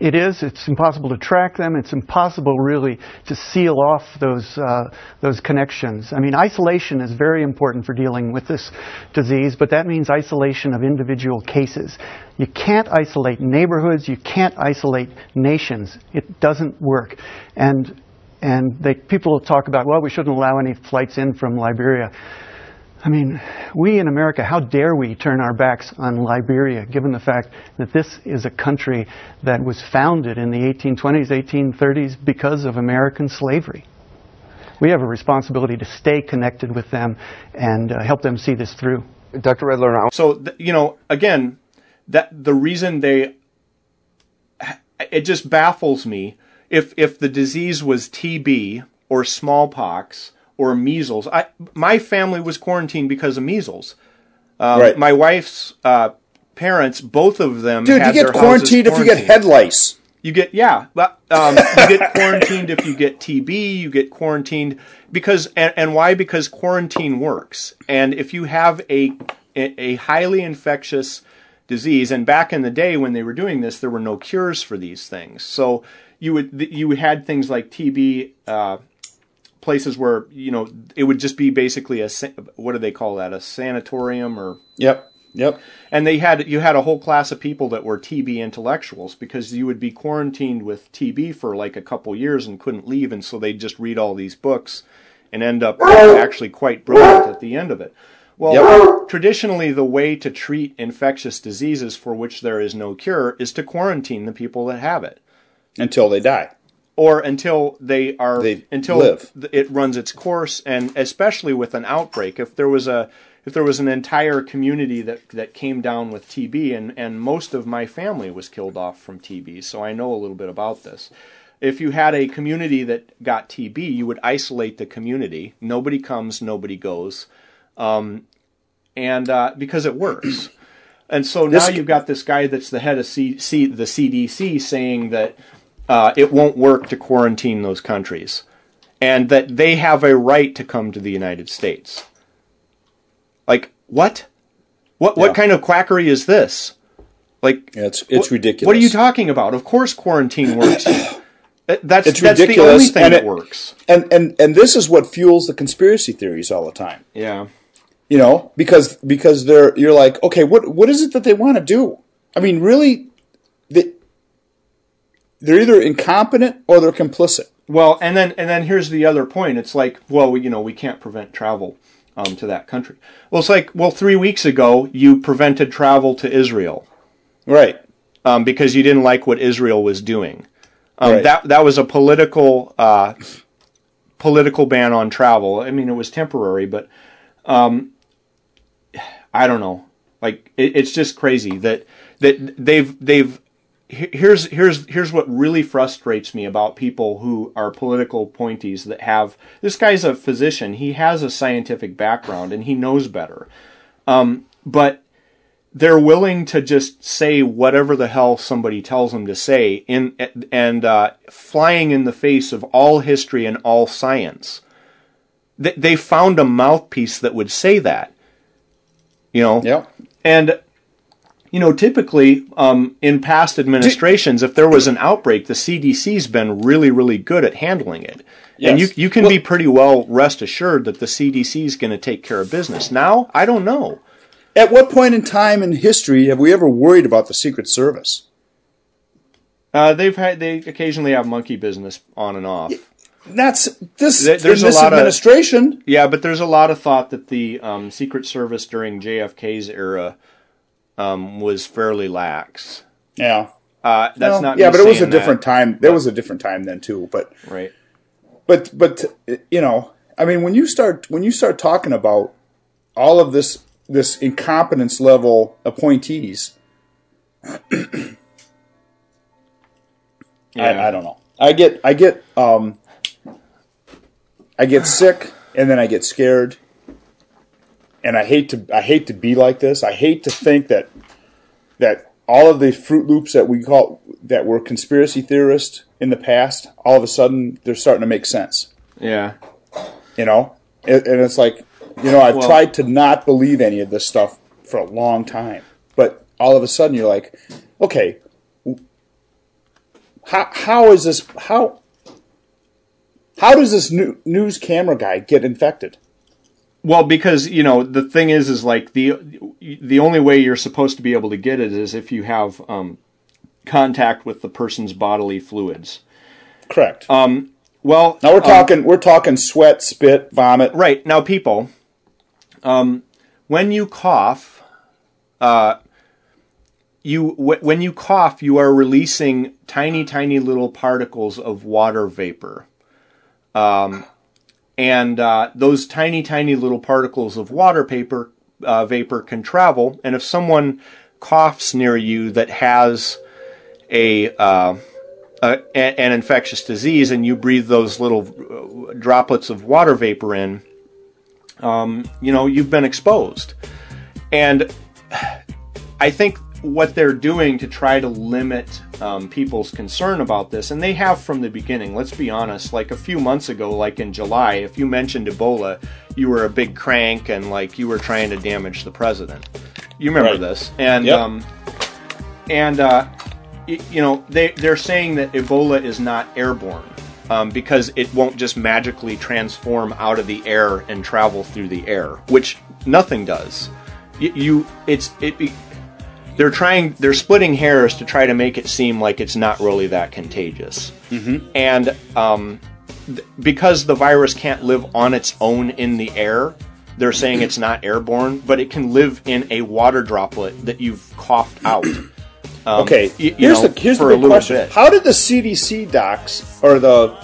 It is. It's impossible to track them. It's impossible, really, to seal off those uh, those connections. I mean, isolation is very important for dealing with this disease, but that means isolation of individual cases. You can't isolate neighborhoods. You can't isolate nations. It doesn't work. And and they, people talk about, well, we shouldn't allow any flights in from Liberia. I mean, we in America, how dare we turn our backs on Liberia, given the fact that this is a country that was founded in the 1820s, 1830s because of American slavery. We have a responsibility to stay connected with them and uh, help them see this through. Dr. Redler, I So th- you know, again, that the reason they it just baffles me if if the disease was TB or smallpox or measles. I my family was quarantined because of measles. Um, Right. My wife's uh, parents, both of them, Dude, you get their houses quarantined if you get head lice. You get yeah, but um, you get quarantined if you get TB. You get quarantined because and, and why? Because quarantine works. And if you have a a highly infectious disease, and back in the day when they were doing this, there were no cures for these things. So you would you had things like TB. Uh, places where you know it would just be basically a what do they call that a sanatorium or Yep. Yep. and they had you had a whole class of people that were TB intellectuals because you would be quarantined with TB for like a couple years and couldn't leave, and so they'd just read all these books and end up actually quite brilliant at the end of it. Well, Yep. traditionally, the way to treat infectious diseases for which there is no cure is to quarantine the people that have it, Until they die. Or until they are They until live. it runs its course. And especially with an outbreak, if there was a if there was an entire community that that came down with TB, and and most of my family was killed off from TB, so I know a little bit about this. If you had a community that got TB, you would isolate the community. Nobody comes, nobody goes, um, and uh, because it works. And so now This- you've got this guy that's the head of C- C- the CDC saying that uh, it won't work to quarantine those countries, and that they have a right to come to the United States. Like what? What what kind of quackery is this? Like Yeah, it's it's what- ridiculous. What are you talking about? Of course, quarantine works. That's It's that's the only ridiculous, thing and that it- works. and and and this is what fuels the conspiracy theories all the time. Yeah. You know, because because they're you're like, okay, what what is it that they want to do? I mean, really, they're either incompetent or they're complicit. Well, and then and then here's the other point. It's like, well, we, you know, we can't prevent travel um, to that country. Well, it's like, well, three weeks ago you prevented travel to Israel Right. um, because you didn't like what Israel was doing. Um, Right. That that was a political uh, political ban on travel. I mean, it was temporary, but um, I don't know. Like, it, it's just crazy that that they've they've. He- Here's here's here's what really frustrates me about people who are political appointees that have this guy's a physician. He has a scientific background and he knows better. Um, but they're willing to just say whatever the hell somebody tells them to say in and uh, flying in the face of all history and all science. They, they found a mouthpiece that would say that. You know. Yep. And you know, typically um, in past administrations, if there was an outbreak, the CDC's been really, really good at handling it. And you you can Well- be pretty well rest assured that the CDC is going to take care of business. Now, I don't know. At what point in time in history have we ever worried about the Secret Service? Uh, they've had they occasionally have monkey business on and off. That's this. There- there's in a this lot of- administration. Yeah, but there's a lot of thought that the um, Secret Service during JFK's era um, was fairly lax. yeah. Uh, that's Well, not yeah, but it was a that, different time. There was a different time then too. But right? but but you know, I mean, when you start when you start talking about all of this this incompetence level appointees, I, I don't know. I get I get um I get sick and then I get scared. And I hate to I hate to be like this. I hate to think that that all of the Fruit Loops that we call that were conspiracy theorists in the past, all of a sudden they're starting to make sense. Yeah. You know, and, and it's like, you know, I've Well- tried to not believe any of this stuff for a long time, but all of a sudden you're like, okay, how how is this how how does this new, news camera guy get infected? Well, because you know the thing is, is like the the only way you're supposed to be able to get it is if you have um, contact with the person's bodily fluids. Correct. Well, now we're um, talking we're talking sweat, spit, vomit. right now, people. Um, when you cough, uh, you w- when you cough, you are releasing tiny, tiny little particles of water vapor. Um, and uh, those tiny, tiny little particles of water paper uh, vapor can travel. And if someone coughs near you that has a, uh, a an infectious disease, and you breathe those little uh, droplets of water vapor in, um, you know you've been exposed. And I think what they're doing to try to limit um, people's concern about this, and they have from the beginning, let's be honest, like a few months ago, like in July, if you mentioned Ebola, you were a big crank and like you were trying to damage the president. You remember Right. this. And, Yep. um, and, uh, y- you know, they, they're saying that Ebola is not airborne. Um, because it won't just magically transform out of the air and travel through the air, which nothing does. You, you it's it. They're trying. They're splitting hairs to try to make it seem like it's not really that contagious. Mm-hmm. And um, th- because the virus can't live on its own in the air, they're saying it's not airborne, but it can live in a water droplet that you've coughed out. Um, Okay, y- here's know, the here's the a big little question: bit. How did the CDC docs or the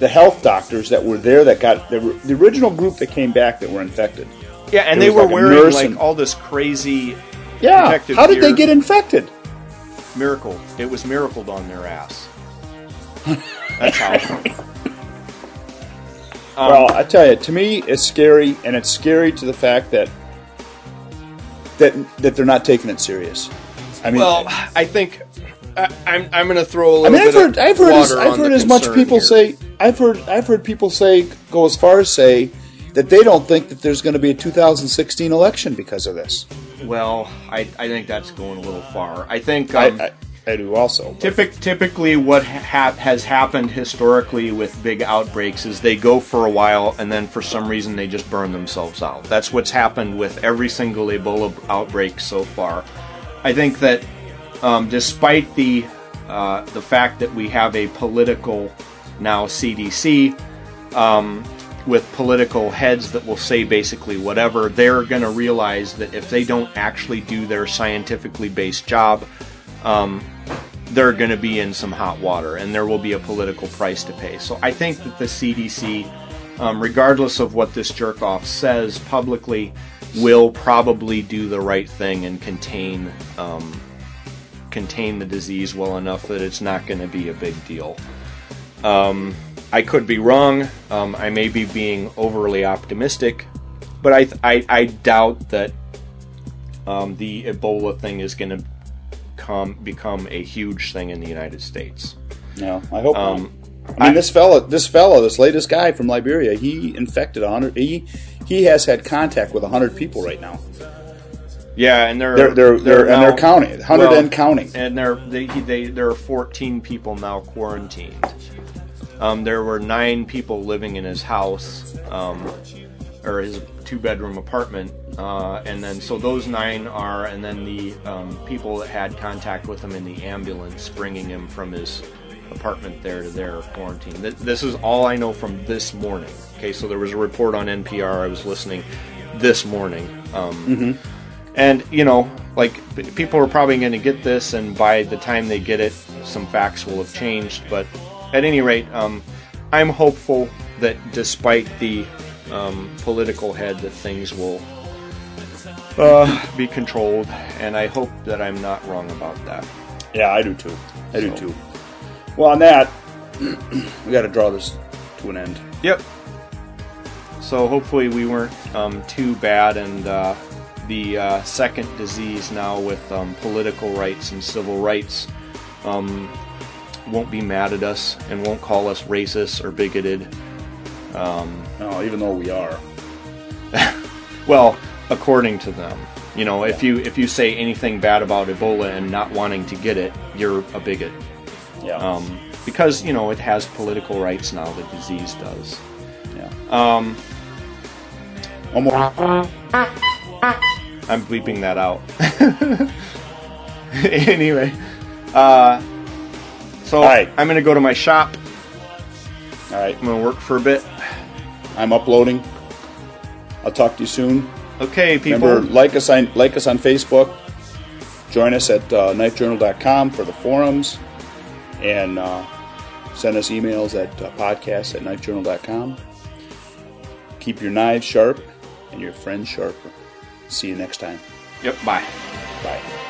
the health doctors that were there that got the, the original group that came back that were infected? Yeah, and they were like wearing like and- all this crazy Yeah, how did they get infected? miracle. It was miracled on their ass. That's how. Um, well, I tell you, to me, it's scary, and it's scary to the fact that that that they're not taking it serious. I mean, Well, I think I, I'm I'm going to throw a little mean, I've bit heard, of I've heard, as, I've heard as much people here. say, I've heard, I've heard people say, go as far as say that they don't think that there's going to be a 2016 election because of this. Well, I I think that's going a little far. I think I, um, I, I do also. Typic, typically, what ha- has happened historically with big outbreaks is they go for a while and then for some reason they just burn themselves out. That's what's happened with every single Ebola outbreak so far. I think that um, despite the uh, the fact that we have a political now CDC um, with political heads that will say basically whatever, they're going to realize that if they don't actually do their scientifically based job, um, they're going to be in some hot water and there will be a political price to pay. So I think that the CDC, um, regardless of what this jerk off says publicly, will probably do the right thing and contain um, contain the disease well enough that it's not going to be a big deal. Um, I could be wrong. Um, I may be being overly optimistic, but I, I I doubt that um, the Ebola thing is going to come become a huge thing in the United States. No, I hope Um, not. I mean, this fella, this fella, this latest guy from Liberia, he infected hundred. He he has had contact with a hundred people right now. Yeah, and they're They're they're, they're, and they're counting, hundred well, and counting. and there they, they there are 14 people now quarantined. Um, there were nine people living in his house, um, or his two bedroom apartment, uh, and then so those nine are, and then the um, people that had contact with him in the ambulance, bringing him from his apartment there to their quarantine. Th- This is all I know from this morning. Okay, so there was a report on NPR. I was listening this morning. Um, and you know, like people are probably going to get this, and by the time they get it, some facts will have changed. But at any rate, um, I'm hopeful that despite the um, political head, that things will uh, be controlled, and I hope that I'm not wrong about that. Yeah, I do too. I do So- too. Well, on that, we got to draw this to an end. Yep. So hopefully we weren't um, too bad, and uh, the uh, second disease now with um, political rights and civil rights um, won't be mad at us and won't call us racist or bigoted. No, even though we are. Well, according to them, you know, if you if you say anything bad about Ebola and not wanting to get it, you're a bigot. Yeah. Um, because you know it has political rights now. The disease does. yeah. Um, Almost. I'm bleeping that out. anyway, uh, so All right. I'm going to go to my shop. All right. I'm going to work for a bit. I'm uploading. I'll talk to you soon. Okay, people. Remember, like us on like us on Facebook. Join us at uh, knifejournal.com for the forums, and uh, send us emails at uh, podcast at knifejournal.com. Keep your knives sharp and your friends sharper. See you next time. Yep. Bye. Bye.